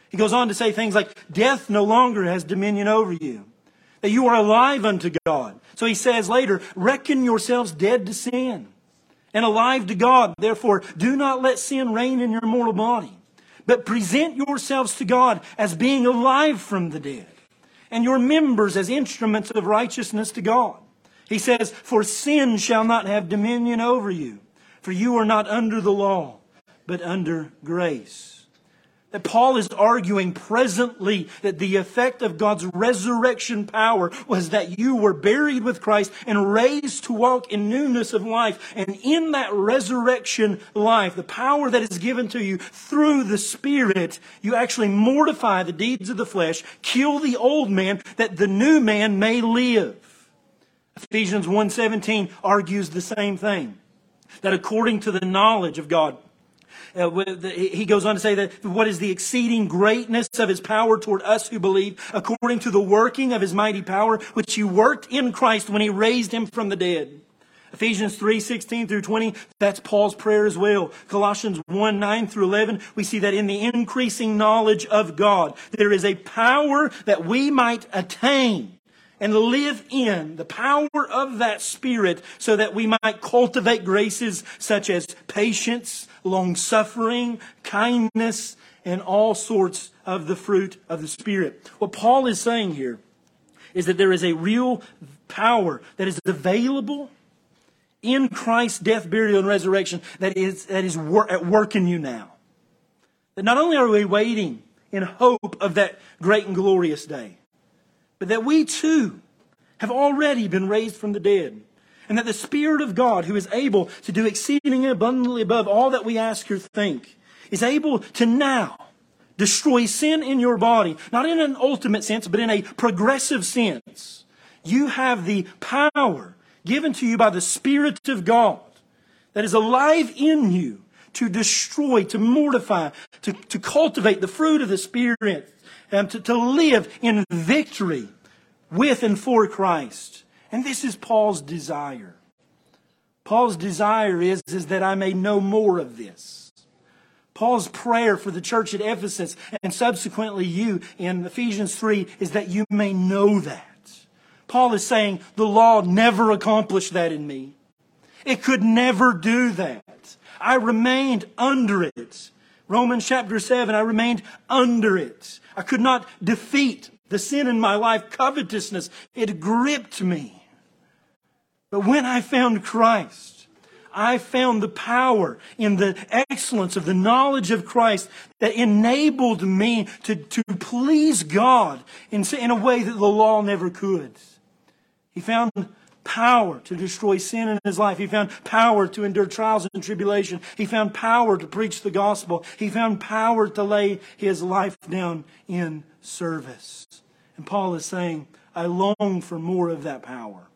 He goes on to say things like, death no longer has dominion over you, that you are alive unto God. So he says later, reckon yourselves dead to sin and alive to God. Therefore, do not let sin reign in your mortal body, but present yourselves to God as being alive from the dead and your members as instruments of righteousness to God. He says, For sin shall not have dominion over you, for you are not under the law, but under grace. That Paul is arguing presently that the effect of God's resurrection power was that you were buried with Christ and raised to walk in newness of life. And in that resurrection life, the power that is given to you through the Spirit, you actually mortify the deeds of the flesh, kill the old man, that the new man may live. Ephesians 1:17 argues the same thing. That according to the knowledge of God, uh, he goes on to say that what is the exceeding greatness of his power toward us who believe, according to the working of his mighty power, which he worked in Christ when he raised him from the dead. Ephesians 3, 16 through 20, that's Paul's prayer as well. Colossians 1, 9 through 11, we see that in the increasing knowledge of God, there is a power that we might attain and live in the power of that Spirit so that we might cultivate graces such as patience, long suffering, kindness, and all sorts of the fruit of the Spirit. What Paul is saying here is that there is a real power that is available in Christ's death, burial, and resurrection that is, that is wor- at work in you now. That not only are we waiting in hope of that great and glorious day, but that we too have already been raised from the dead. And that the Spirit of God, who is able to do exceedingly abundantly above all that we ask or think, is able to now destroy sin in your body, not in an ultimate sense, but in a progressive sense. You have the power given to you by the Spirit of God that is alive in you to destroy, to mortify, to, to cultivate the fruit of the Spirit, and to, to live in victory with and for Christ. And this is Paul's desire. Paul's desire is, is that I may know more of this. Paul's prayer for the church at Ephesus and subsequently you in Ephesians 3 is that you may know that. Paul is saying the law never accomplished that in me. It could never do that. I remained under it. Romans chapter 7, I remained under it. I could not defeat the sin in my life, covetousness, it gripped me. But when I found Christ, I found the power in the excellence of the knowledge of Christ that enabled me to, to please God in, in a way that the law never could. He found power to destroy sin in his life. He found power to endure trials and tribulation. He found power to preach the gospel. He found power to lay his life down in service. And Paul is saying, I long for more of that power.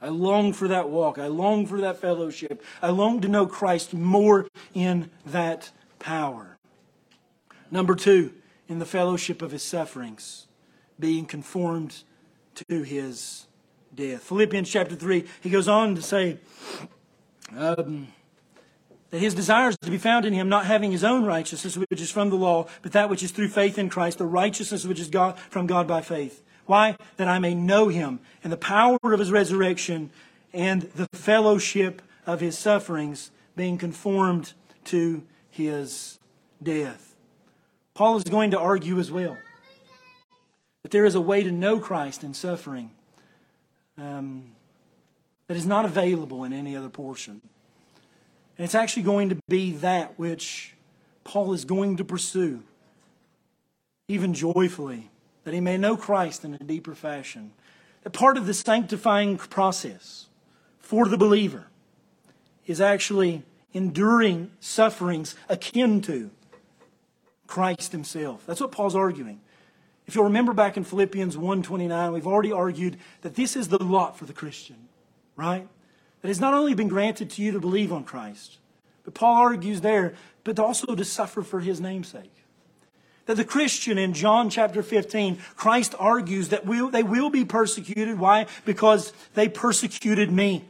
I long for that walk. I long for that fellowship. I long to know Christ more in that power. Number two, in the fellowship of his sufferings, being conformed to his death. Philippians chapter 3, he goes on to say um, that his desire is to be found in him, not having his own righteousness, which is from the law, but that which is through faith in Christ, the righteousness which is God, from God by faith. Why? That I may know him and the power of his resurrection and the fellowship of his sufferings, being conformed to his death. Paul is going to argue as well that there is a way to know Christ in suffering um, that is not available in any other portion. And it's actually going to be that which Paul is going to pursue, even joyfully, that he may know Christ in a deeper fashion. That part of the sanctifying process for the believer is actually enduring sufferings akin to Christ himself. That's what Paul's arguing. If you'll remember back in Philippians 1:29, we've already argued that this is the lot for the Christian, right? That it's not only been granted to you to believe on Christ, but Paul argues there, but also to suffer for his namesake. That the Christian in John chapter 15, Christ argues that we'll, they will be persecuted. Why? Because they persecuted me.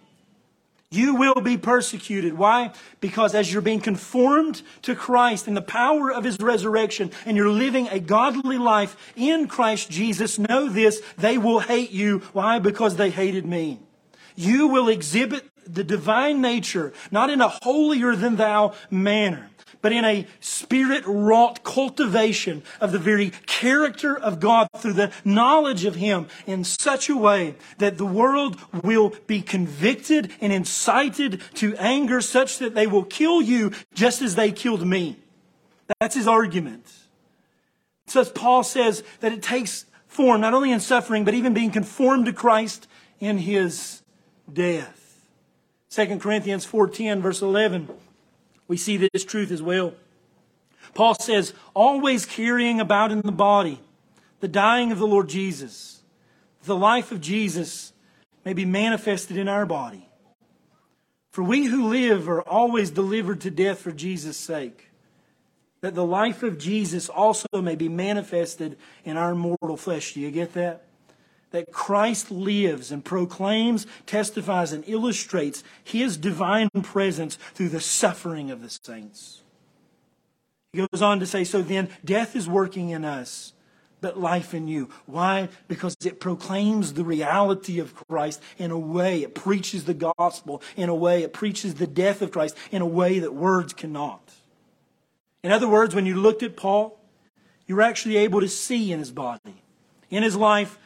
You will be persecuted. Why? Because as you're being conformed to Christ in the power of His resurrection and you're living a godly life in Christ Jesus, know this, they will hate you. Why? Because they hated me. You will exhibit the divine nature, not in a holier than thou manner but in a spirit wrought cultivation of the very character of God through the knowledge of Him in such a way that the world will be convicted and incited to anger such that they will kill you just as they killed me. That's his argument. So Paul says that it takes form not only in suffering, but even being conformed to Christ in his death. 2 Corinthians 4.10 verse 11 we see this truth as well. Paul says, always carrying about in the body the dying of the Lord Jesus, the life of Jesus may be manifested in our body. For we who live are always delivered to death for Jesus' sake, that the life of Jesus also may be manifested in our mortal flesh. Do you get that? That Christ lives and proclaims, testifies, and illustrates his divine presence through the suffering of the saints. He goes on to say, So then, death is working in us, but life in you. Why? Because it proclaims the reality of Christ in a way, it preaches the gospel in a way, it preaches the death of Christ in a way that words cannot. In other words, when you looked at Paul, you were actually able to see in his body, in his life,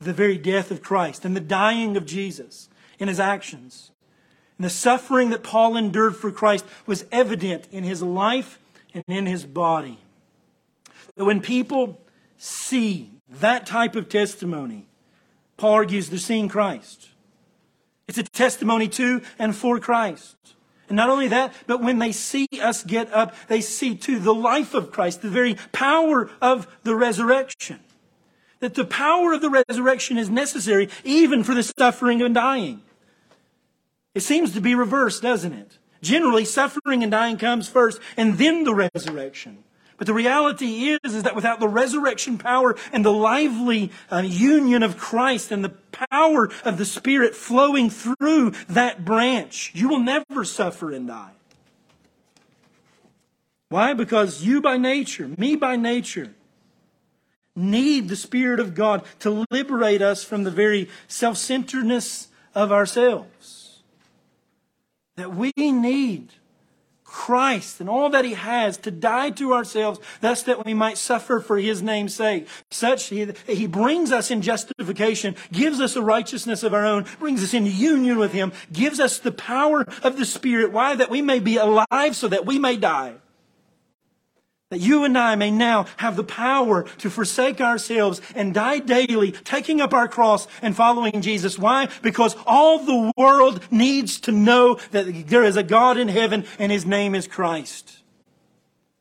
the very death of Christ and the dying of Jesus in his actions. And the suffering that Paul endured for Christ was evident in his life and in his body. That when people see that type of testimony, Paul argues they're seeing Christ. It's a testimony to and for Christ. And not only that, but when they see us get up, they see too the life of Christ, the very power of the resurrection that the power of the resurrection is necessary even for the suffering and dying. It seems to be reversed, doesn't it? Generally, suffering and dying comes first and then the resurrection. But the reality is, is that without the resurrection power and the lively uh, union of Christ and the power of the Spirit flowing through that branch, you will never suffer and die. Why? Because you by nature, me by nature, need the Spirit of God to liberate us from the very self centeredness of ourselves. That we need Christ and all that He has to die to ourselves, thus that we might suffer for His name's sake. Such He, he brings us in justification, gives us a righteousness of our own, brings us in union with Him, gives us the power of the Spirit. Why? That we may be alive so that we may die. That you and I may now have the power to forsake ourselves and die daily, taking up our cross and following Jesus. Why? Because all the world needs to know that there is a God in heaven and his name is Christ.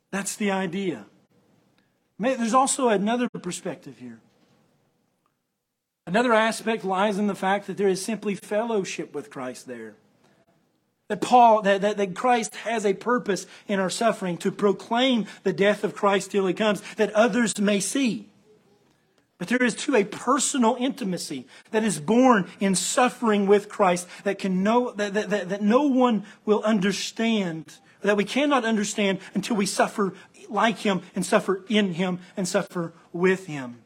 That's the idea. There's also another perspective here. Another aspect lies in the fact that there is simply fellowship with Christ there. That Paul, that, that, that Christ has a purpose in our suffering to proclaim the death of Christ till he comes, that others may see. But there is too a personal intimacy that is born in suffering with Christ that can no, that, that, that, that no one will understand, that we cannot understand until we suffer like him and suffer in him and suffer with him.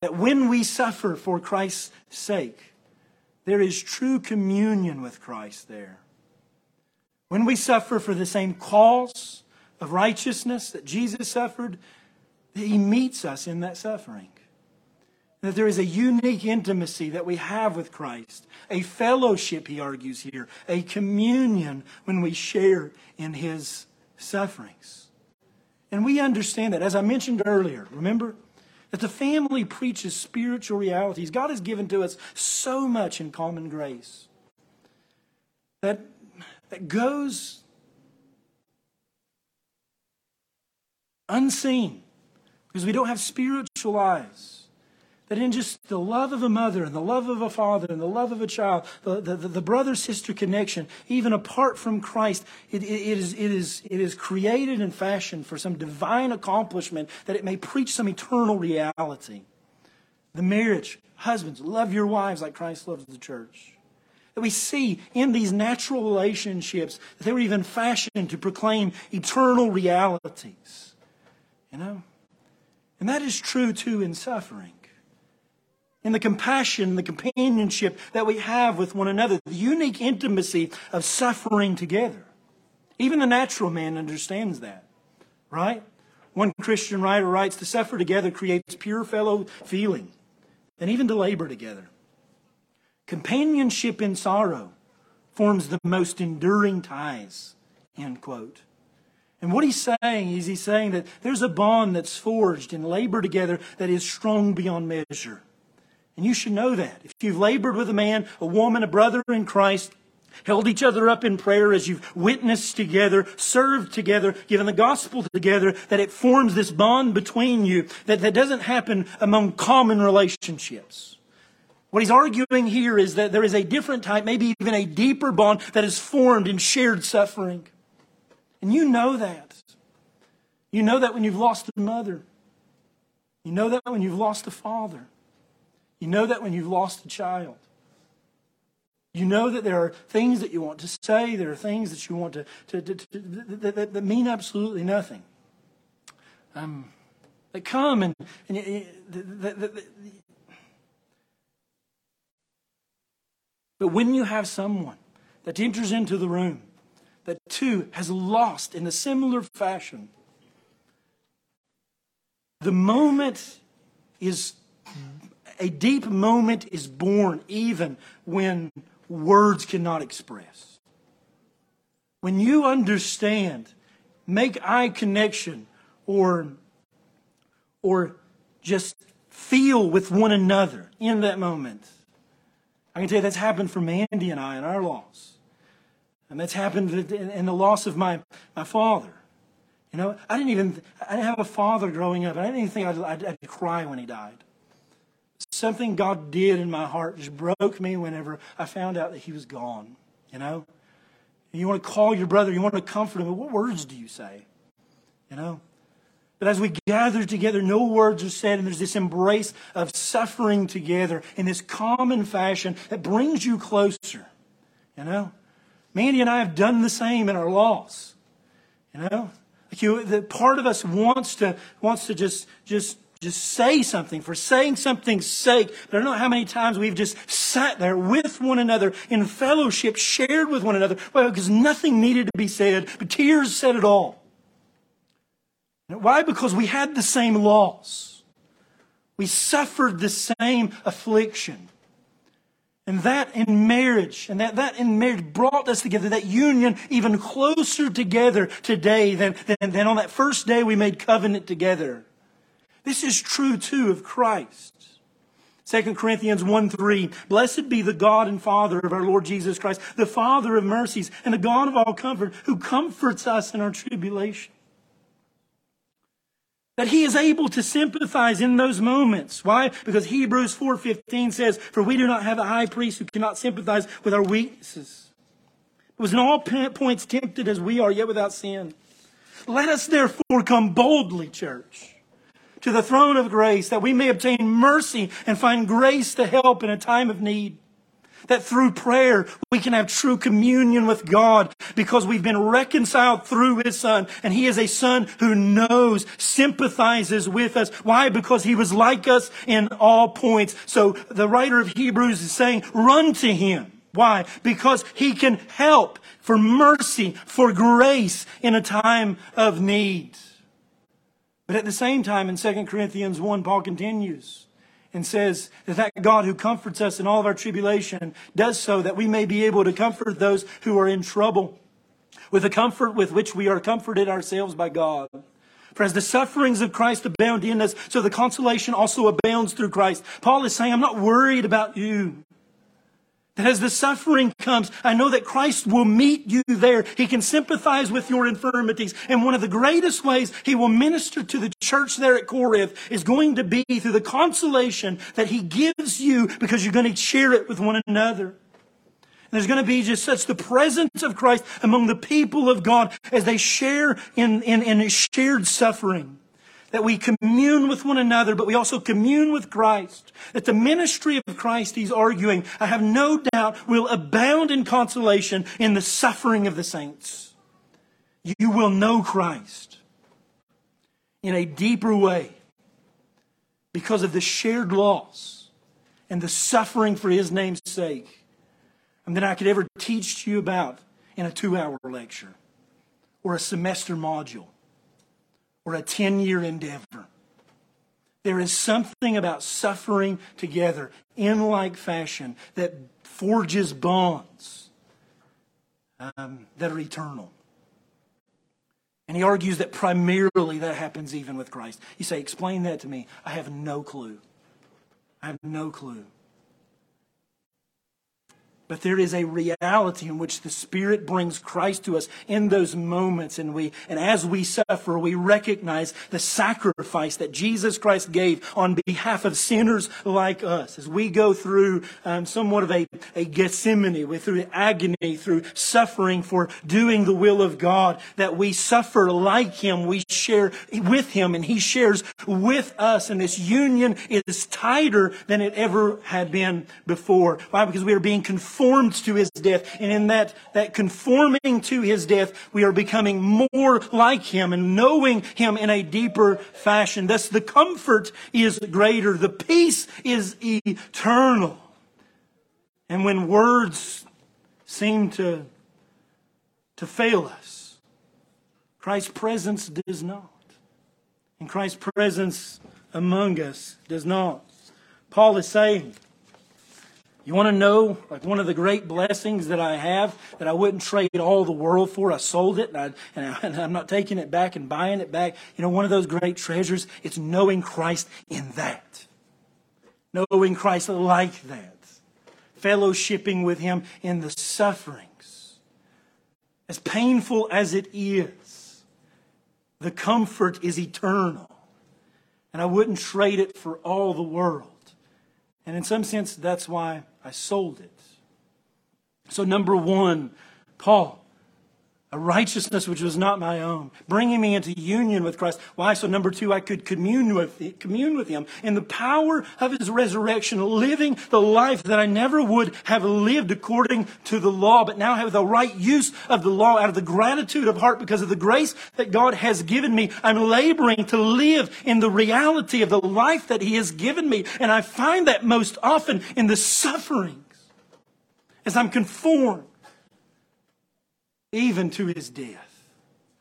That when we suffer for Christ's sake, there is true communion with Christ there. When we suffer for the same cause of righteousness that Jesus suffered, He meets us in that suffering. That there is a unique intimacy that we have with Christ, a fellowship, he argues here, a communion when we share in His sufferings. And we understand that. As I mentioned earlier, remember? That the family preaches spiritual realities. God has given to us so much in common grace. That that goes unseen because we don't have spiritual eyes. That in just the love of a mother and the love of a father and the love of a child, the, the, the brother sister connection, even apart from Christ, it, it, it, is, it, is, it is created and fashioned for some divine accomplishment that it may preach some eternal reality. The marriage, husbands, love your wives like Christ loves the church that we see in these natural relationships that they were even fashioned to proclaim eternal realities. You know? And that is true too in suffering. In the compassion, the companionship that we have with one another, the unique intimacy of suffering together. Even the natural man understands that, right? One Christian writer writes to suffer together creates pure fellow feeling, and even to labor together. Companionship in sorrow forms the most enduring ties. End quote. And what he's saying is he's saying that there's a bond that's forged in labor together that is strong beyond measure. And you should know that. If you've labored with a man, a woman, a brother in Christ, held each other up in prayer as you've witnessed together, served together, given the gospel together, that it forms this bond between you that, that doesn't happen among common relationships. What he's arguing here is that there is a different type, maybe even a deeper bond that is formed in shared suffering. And you know that. You know that when you've lost a mother. You know that when you've lost a father. You know that when you've lost a child. You know that there are things that you want to say, there are things that you want to, to, to, to that, that, that, mean absolutely nothing. Um, they come and, and the the, But when you have someone that enters into the room that too has lost in a similar fashion, the moment is a deep moment is born even when words cannot express. When you understand, make eye connection or or just feel with one another in that moment I can tell you that's happened for Mandy and I in our loss. And that's happened in the loss of my, my father. You know, I didn't even, I didn't have a father growing up. And I didn't even think I'd, I'd, I'd cry when he died. Something God did in my heart just broke me whenever I found out that he was gone. You know? You want to call your brother, you want to comfort him, but what words do you say? You know? But as we gather together, no words are said, and there's this embrace of suffering together in this common fashion that brings you closer. You know? Mandy and I have done the same in our loss. You know? Like you, the part of us wants to, wants to just, just, just say something for saying something's sake. But I don't know how many times we've just sat there with one another in fellowship, shared with one another. Because nothing needed to be said, but tears said it all. Why? Because we had the same loss. We suffered the same affliction. And that in marriage, and that, that in marriage brought us together, that union even closer together today than, than, than on that first day we made covenant together. This is true too of Christ. 2 Corinthians 1 3. Blessed be the God and Father of our Lord Jesus Christ, the Father of mercies and the God of all comfort, who comforts us in our tribulation. That he is able to sympathize in those moments. Why? Because Hebrews 4.15 says, For we do not have a high priest who cannot sympathize with our weaknesses. It was in all points tempted as we are, yet without sin. Let us therefore come boldly, church, to the throne of grace, that we may obtain mercy and find grace to help in a time of need. That through prayer, we can have true communion with God because we've been reconciled through His Son. And He is a Son who knows, sympathizes with us. Why? Because He was like us in all points. So the writer of Hebrews is saying, run to Him. Why? Because He can help for mercy, for grace in a time of need. But at the same time, in 2 Corinthians 1, Paul continues and says that that God who comforts us in all of our tribulation does so that we may be able to comfort those who are in trouble with the comfort with which we are comforted ourselves by God. For as the sufferings of Christ abound in us, so the consolation also abounds through Christ. Paul is saying, I'm not worried about you. That as the suffering comes, I know that Christ will meet you there. He can sympathize with your infirmities. And one of the greatest ways He will minister to the church there at Corinth is going to be through the consolation that He gives you because you're going to share it with one another. And there's going to be just such the presence of Christ among the people of God as they share in, in, in shared suffering that we commune with one another, but we also commune with Christ. That the ministry of Christ, he's arguing, I have no doubt, will abound in consolation in the suffering of the saints. You will know Christ in a deeper way because of the shared loss and the suffering for his name's sake than I could ever teach you about in a two hour lecture or a semester module or a 10 year endeavor. There is something about suffering together in like fashion that forges bonds um, that are eternal. And he argues that primarily that happens even with Christ. You say, explain that to me. I have no clue. I have no clue. But there is a reality in which the Spirit brings Christ to us in those moments. And we, and as we suffer, we recognize the sacrifice that Jesus Christ gave on behalf of sinners like us. As we go through um, somewhat of a, a Gethsemane, with through agony, through suffering for doing the will of God, that we suffer like Him, we share with Him, and He shares with us. And this union is tighter than it ever had been before. Why? Because we are being conformed conformed to his death. And in that, that conforming to his death, we are becoming more like him and knowing him in a deeper fashion. Thus, the comfort is greater. The peace is eternal. And when words seem to, to fail us, Christ's presence does not. And Christ's presence among us does not. Paul is saying, you want to know, like one of the great blessings that I have that I wouldn't trade all the world for? I sold it and, I, and, I, am not taking it back and buying it back. You know, one of those great treasures, it's knowing Christ in that. Knowing Christ like that. Fellowshipping with Him in the sufferings. As painful as it is, the comfort is eternal. And I wouldn't trade it for all the world. And in some sense, that's why I sold it. So, number one, Paul, a righteousness which was not my own, bringing me into union with Christ. Why? So number two, I could commune with, commune with Him in the power of His resurrection, living the life that I never would have lived according to the law, but now have the right use of the law out of the gratitude of heart because of the grace that God has given me. I'm laboring to live in the reality of the life that He has given me. And I find that most often in the sufferings as I'm conformed even to his death.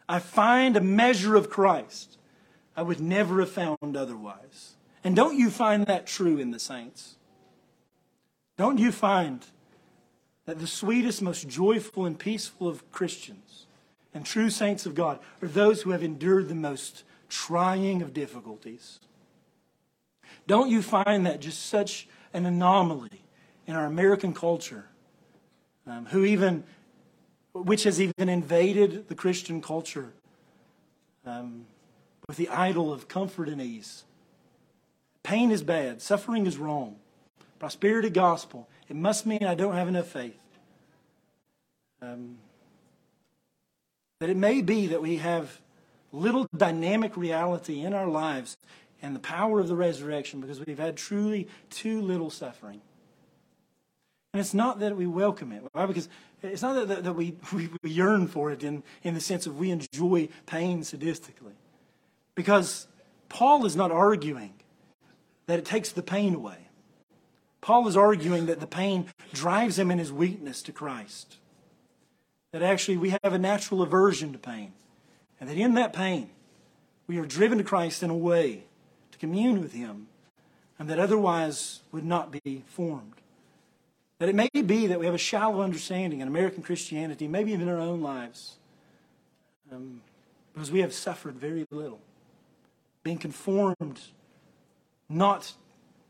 I find a measure of Christ I would never have found otherwise. And don't you find that true in the saints? Don't you find that the sweetest, most joyful, and peaceful of Christians and true saints of God are those who have endured the most trying of difficulties? Don't you find that just such an anomaly in our American culture, um, who even, which has even invaded the Christian culture um, with the idol of comfort and ease? Pain is bad, suffering is wrong. Prosperity gospel, it must mean I don't have enough faith. Um, that it may be that we have little dynamic reality in our lives and the power of the resurrection because we've had truly too little suffering. And it's not that we welcome it. Why? Because it's not that, that, that we, we, we yearn for it in, in the sense of we enjoy pain sadistically. Because Paul is not arguing that it takes the pain away. Paul is arguing that the pain drives him in his weakness to Christ. That actually we have a natural aversion to pain. And that in that pain, we are driven to Christ in a way to commune with Him, and that otherwise would not be formed. That it may be that we have a shallow understanding in American Christianity, maybe even in our own lives, um, because we have suffered very little, being conformed not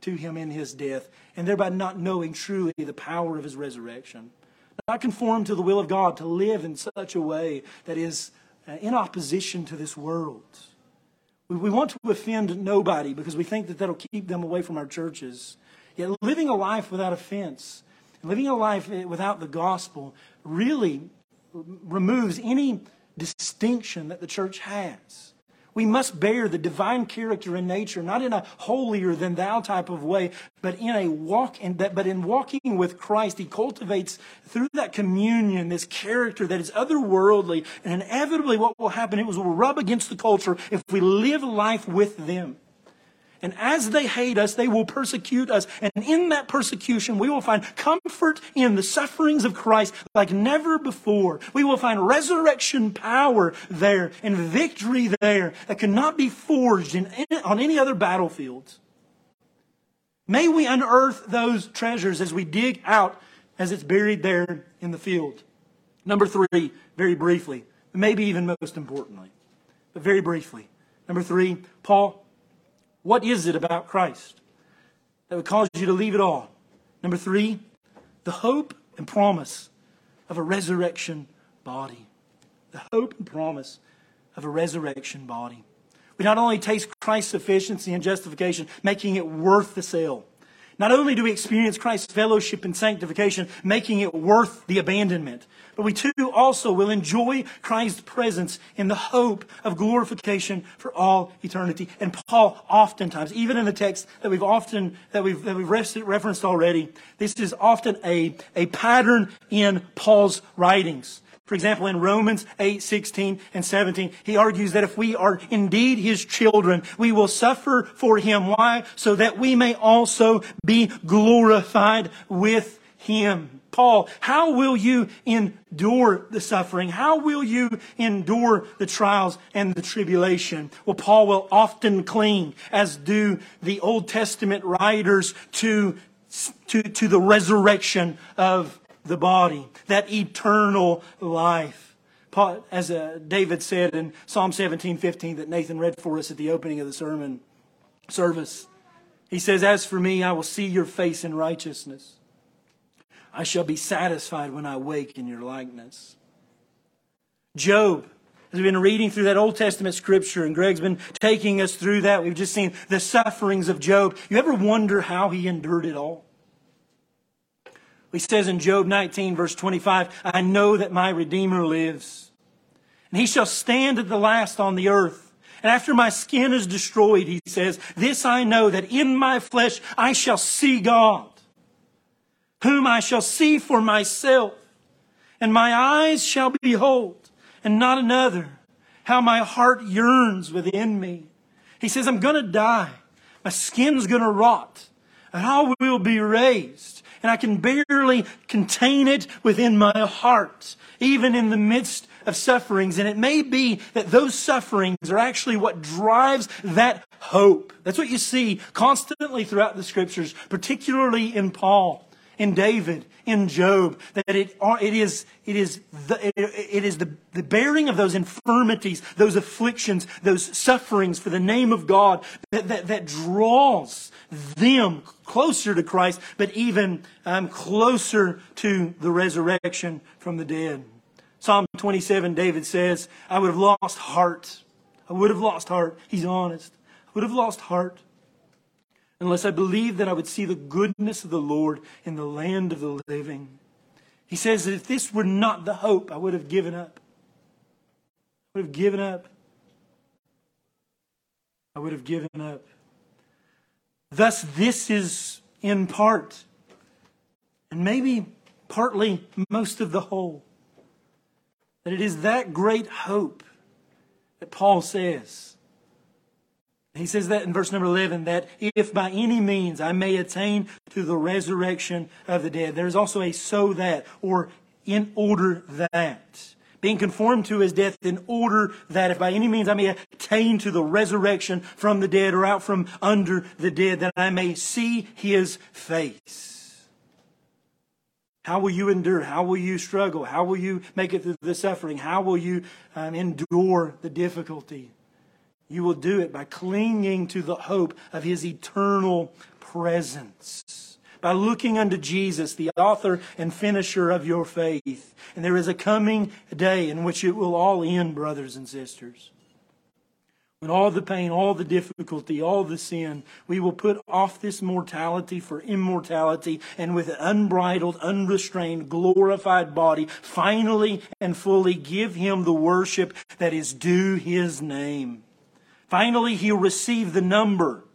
to Him in His death, and thereby not knowing truly the power of His resurrection. Not conformed to the will of God to live in such a way that is uh, in opposition to this world we want to offend nobody because we think that that'll keep them away from our churches. Yet living a life without offense, living a life without the gospel, really removes any distinction that the church has. We must bear the divine character and nature, not in a holier than thou type of way, but in a walk in that, but in walking with Christ, He cultivates through that communion this character that is otherworldly. And inevitably what will happen, it will rub against the culture if we live life with them. And as they hate us, they will persecute us. And in that persecution, we will find comfort in the sufferings of Christ like never before. We will find resurrection power there and victory there that cannot be forged in, on any other battlefield. May we unearth those treasures as we dig out as it's buried there in the field. Number three, very briefly, maybe even most importantly, but very briefly. Number three, Paul what is it about Christ that would cause you to leave it all? Number three, the hope and promise of a resurrection body. The hope and promise of a resurrection body. We not only taste Christ's sufficiency and justification, making it worth the sale. Not only do we experience Christ's fellowship and sanctification, making it worth the abandonment, but we too also will enjoy Christ's presence in the hope of glorification for all eternity. And Paul oftentimes, even in the text that we've often, that we've, that we've referenced already, this is often a, a pattern in Paul's writings. For example, in Romans 8, 16 and 17, he argues that if we are indeed his children, we will suffer for him. Why? So that we may also be glorified with him. Paul, how will you endure the suffering? How will you endure the trials and the tribulation? Well, Paul will often cling, as do the Old Testament writers, to, to, to the resurrection of the body, that eternal life. As uh, David said in Psalm 17, 15 that Nathan read for us at the opening of the sermon service, he says, As for me, I will see your face in righteousness. I shall be satisfied when I wake in your likeness. Job, as we've been reading through that Old Testament scripture, and Greg's been taking us through that, we've just seen the sufferings of Job. You ever wonder how he endured it all? He says in Job 19, verse 25, I know that my Redeemer lives, and he shall stand at the last on the earth. And after my skin is destroyed, he says, This I know that in my flesh I shall see God whom I shall see for myself, and my eyes shall behold, and not another, how my heart yearns within me. He says, I'm going to die. My skin's going to rot, and I will be raised. And I can barely contain it within my heart, even in the midst of sufferings. And it may be that those sufferings are actually what drives that hope. That's what you see constantly throughout the scriptures, particularly in Paul in David, in Job, that it, it is, it is, the, it, it is the, the bearing of those infirmities, those afflictions, those sufferings for the name of God that, that, that draws them closer to Christ, but even um, closer to the resurrection from the dead. Psalm 27, David says, I would have lost heart. I would have lost heart. He's honest. I would have lost heart unless I believed that I would see the goodness of the Lord in the land of the living. He says that if this were not the hope, I would have given up. I would have given up. I would have given up. Thus, this is in part, and maybe partly most of the whole, that it is that great hope that Paul says he says that in verse number 11 that if by any means I may attain to the resurrection of the dead. There's also a so that or in order that. Being conformed to his death in order that if by any means I may attain to the resurrection from the dead or out from under the dead, that I may see his face. How will you endure? How will you struggle? How will you make it through the suffering? How will you um, endure the difficulty? You will do it by clinging to the hope of his eternal presence. By looking unto Jesus, the author and finisher of your faith. And there is a coming day in which it will all end, brothers and sisters. When all the pain, all the difficulty, all the sin, we will put off this mortality for immortality and with an unbridled, unrestrained, glorified body, finally and fully give him the worship that is due his name. Finally, he received the number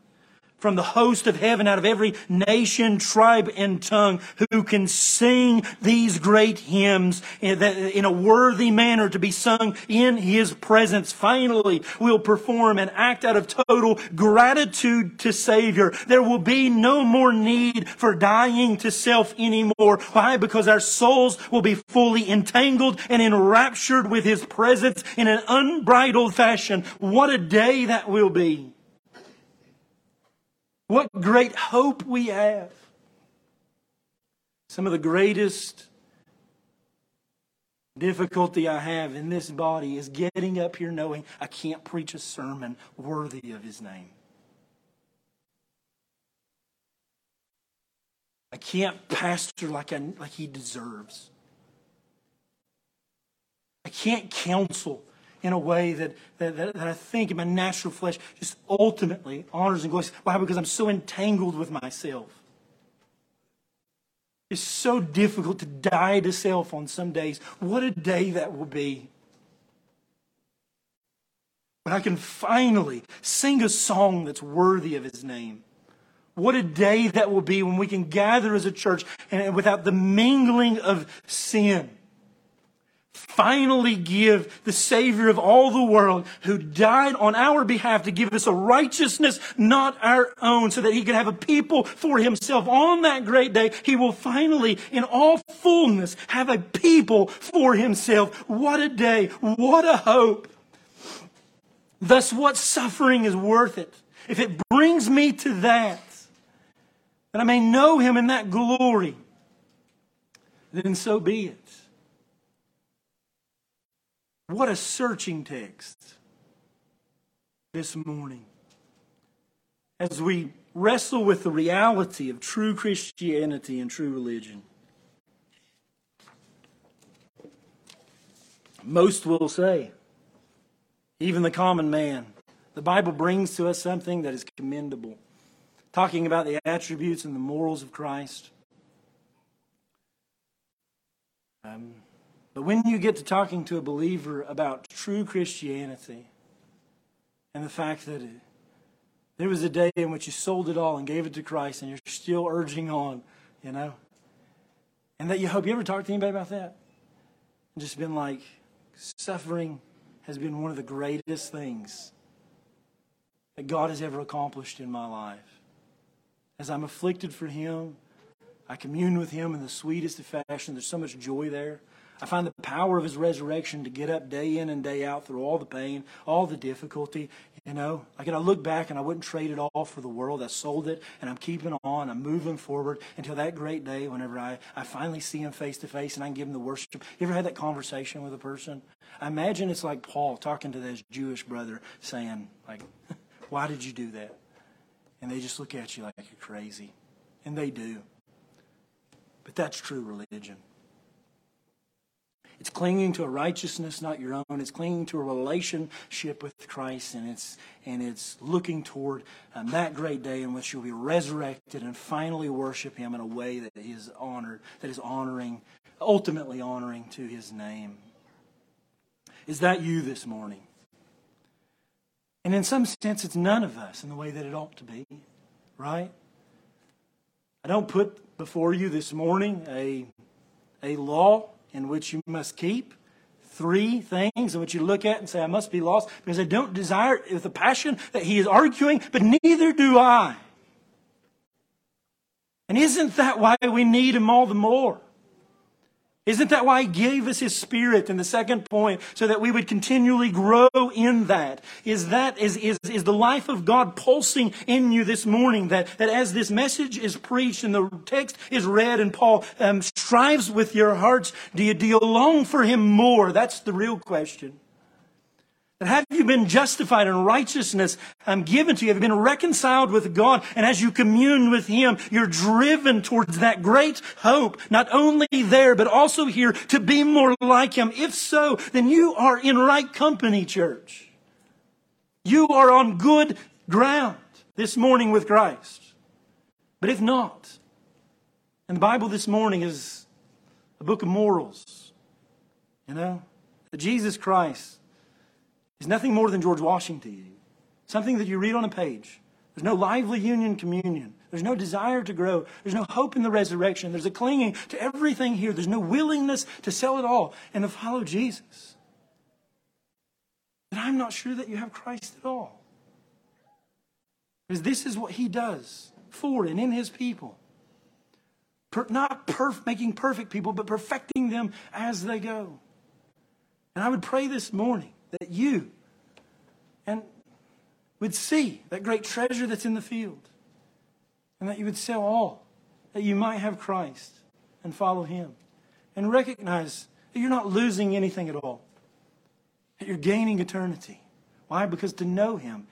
from the host of heaven out of every nation, tribe, and tongue who can sing these great hymns in a worthy manner to be sung in his presence. Finally, we'll perform an act out of total gratitude to Savior. There will be no more need for dying to self anymore. Why? Because our souls will be fully entangled and enraptured with his presence in an unbridled fashion. What a day that will be. What great hope we have. Some of the greatest difficulty I have in this body is getting up here knowing I can't preach a sermon worthy of His name. I can't pastor like, I, like He deserves. I can't counsel in a way that, that, that, I think in my natural flesh just ultimately honors and glorifies. Why? Because I'm so entangled with myself. It's so difficult to die to self on some days. What a day that will be. When I can finally sing a song that's worthy of his name. What a day that will be when we can gather as a church and without the mingling of sin finally give the Savior of all the world who died on our behalf to give us a righteousness not our own so that he could have a people for himself on that great day. He will finally, in all fullness, have a people for himself. What a day. What a hope. Thus, what suffering is worth it? If it brings me to that, that I may know him in that glory, then so be it. What a searching text this morning. As we wrestle with the reality of true Christianity and true religion. Most will say, even the common man, the Bible brings to us something that is commendable, talking about the attributes and the morals of Christ. Um, but when you get to talking to a believer about true Christianity and the fact that it, there was a day in which you sold it all and gave it to Christ and you're still urging on, you know, and that you hope you ever talked to anybody about that? And just been like, suffering has been one of the greatest things that God has ever accomplished in my life. As I'm afflicted for Him, I commune with him in the sweetest of fashion. There's so much joy there. I find the power of his resurrection to get up day in and day out through all the pain, all the difficulty. You know, like I look back and I wouldn't trade it all for the world. I sold it and I'm keeping on. I'm moving forward until that great day whenever I, I finally see him face to face and I can give him the worship. You ever had that conversation with a person? I imagine it's like Paul talking to this Jewish brother saying, like, why did you do that? And they just look at you like you're crazy. And they do. But that's true religion. It's clinging to a righteousness not your own. It's clinging to a relationship with Christ, and it's and it's looking toward um, that great day in which you'll be resurrected and finally worship Him in a way that is honored, that is honoring, ultimately honoring to His name. Is that you this morning? And in some sense, it's none of us in the way that it ought to be, right? I don't put before you this morning a, a law in which you must keep, three things in which you look at and say, I must be lost because I don't desire it with the passion that he is arguing, but neither do I. And isn't that why we need him all the more? Isn't that why he gave us his spirit in the second point? So that we would continually grow in that. Is that, is, is, is the life of God pulsing in you this morning? That, that as this message is preached and the text is read and Paul um, strives with your hearts, do you, do you long for him more? That's the real question. Have you been justified and righteousness um, given to you? Have you been reconciled with God? And as you commune with Him, you're driven towards that great hope, not only there, but also here to be more like Him. If so, then you are in right company, church. You are on good ground this morning with Christ. But if not, and the Bible this morning is a book of morals, you know, that Jesus Christ is nothing more than George Washington. Something that you read on a page. There's no lively union communion. There's no desire to grow. There's no hope in the resurrection. There's a clinging to everything here. There's no willingness to sell it all and to follow Jesus. But I'm not sure that you have Christ at all. Because this is what he does for and in his people. Per, not perf, making perfect people, but perfecting them as they go. And I would pray this morning that you and would see that great treasure that's in the field and that you would sell all that you might have Christ and follow him and recognize that you're not losing anything at all that you're gaining eternity. Why? Because to know him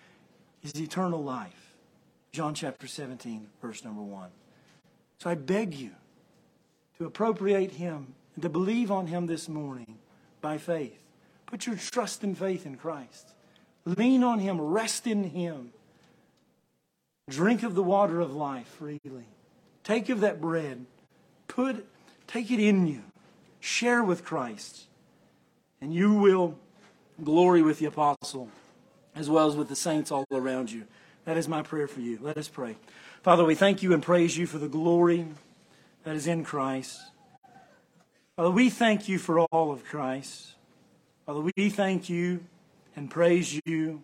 is eternal life. John chapter 17 verse number 1 so I beg you to appropriate him and to believe on him this morning by faith Put your trust and faith in Christ. Lean on Him, rest in Him. Drink of the water of life freely. Take of that bread. Put, take it in you. Share with Christ. And you will glory with the apostle as well as with the saints all around you. That is my prayer for you. Let us pray. Father, we thank you and praise you for the glory that is in Christ. Father, we thank you for all of Christ. Father, we thank you and praise you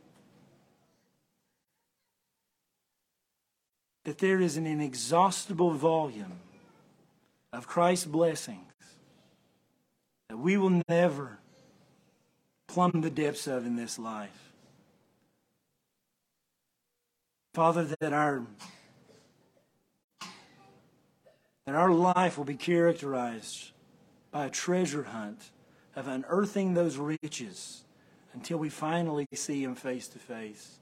that there is an inexhaustible volume of Christ's blessings that we will never plumb the depths of in this life. Father, that our that our life will be characterized by a treasure hunt of unearthing those riches until we finally see Him face to face.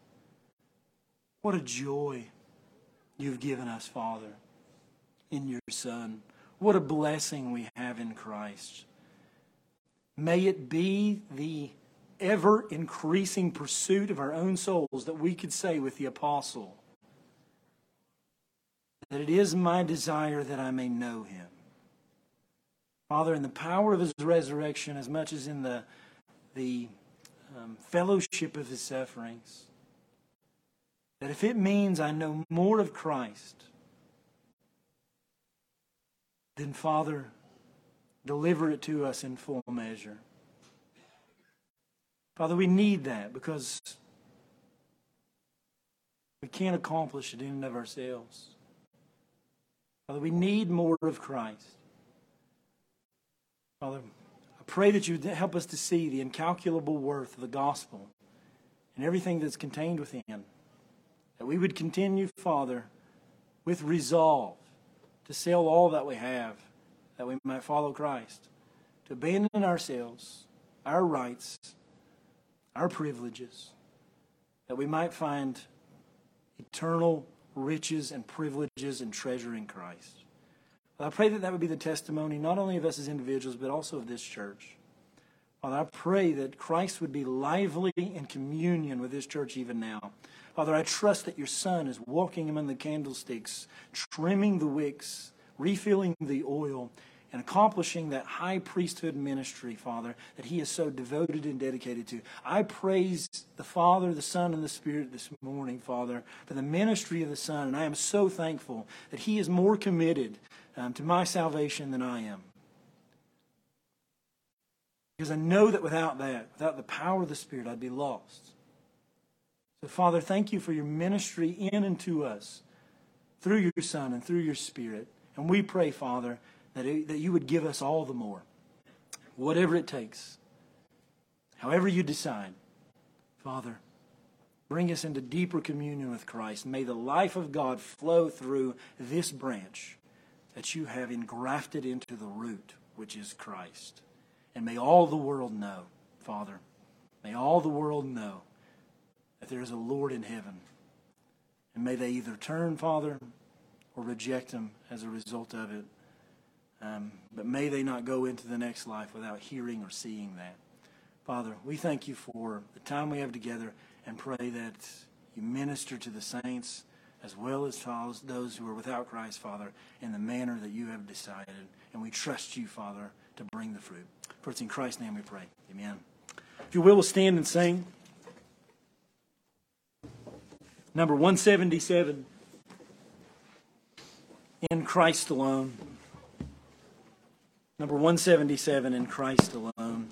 What a joy you've given us, Father, in your Son. What a blessing we have in Christ. May it be the ever increasing pursuit of our own souls that we could say with the apostle that it is my desire that I may know him Father, in the power of his resurrection, as much as in the, the um, fellowship of his sufferings, that if it means I know more of Christ, then, Father, deliver it to us in full measure. Father, we need that because we can't accomplish it in and of ourselves. Father, we need more of Christ. Father, I pray that you would help us to see the incalculable worth of the gospel and everything that's contained within. That we would continue, Father, with resolve to sell all that we have, that we might follow Christ, to abandon ourselves, our rights, our privileges, that we might find eternal riches and privileges and treasure in Christ. Well, I pray that that would be the testimony not only of us as individuals, but also of this church. Father, I pray that Christ would be lively in communion with this church even now. Father, I trust that your Son is walking among the candlesticks, trimming the wicks, refilling the oil, and accomplishing that high priesthood ministry, Father, that he is so devoted and dedicated to. I praise the Father, the Son, and the Spirit this morning, Father, for the ministry of the Son, and I am so thankful that he is more committed um, to my salvation than I am. Because I know that without that, without the power of the Spirit, I'd be lost. So, Father, thank you for your ministry in and to us through your Son and through your Spirit. And we pray, Father, that, it, that you would give us all the more, whatever it takes, however you decide. Father, bring us into deeper communion with Christ. May the life of God flow through this branch that you have engrafted into the root, which is Christ. And may all the world know, Father, may all the world know that there is a Lord in heaven. And may they either turn, Father, or reject him as a result of it. Um, but may they not go into the next life without hearing or seeing that. Father, we thank you for the time we have together and pray that you minister to the saints as well as those who are without Christ, Father, in the manner that you have decided. And we trust you, Father, to bring the fruit. For it's in Christ's name we pray. Amen. If you will, we'll stand and sing. Number 177 In Christ alone. Number 177 In Christ alone.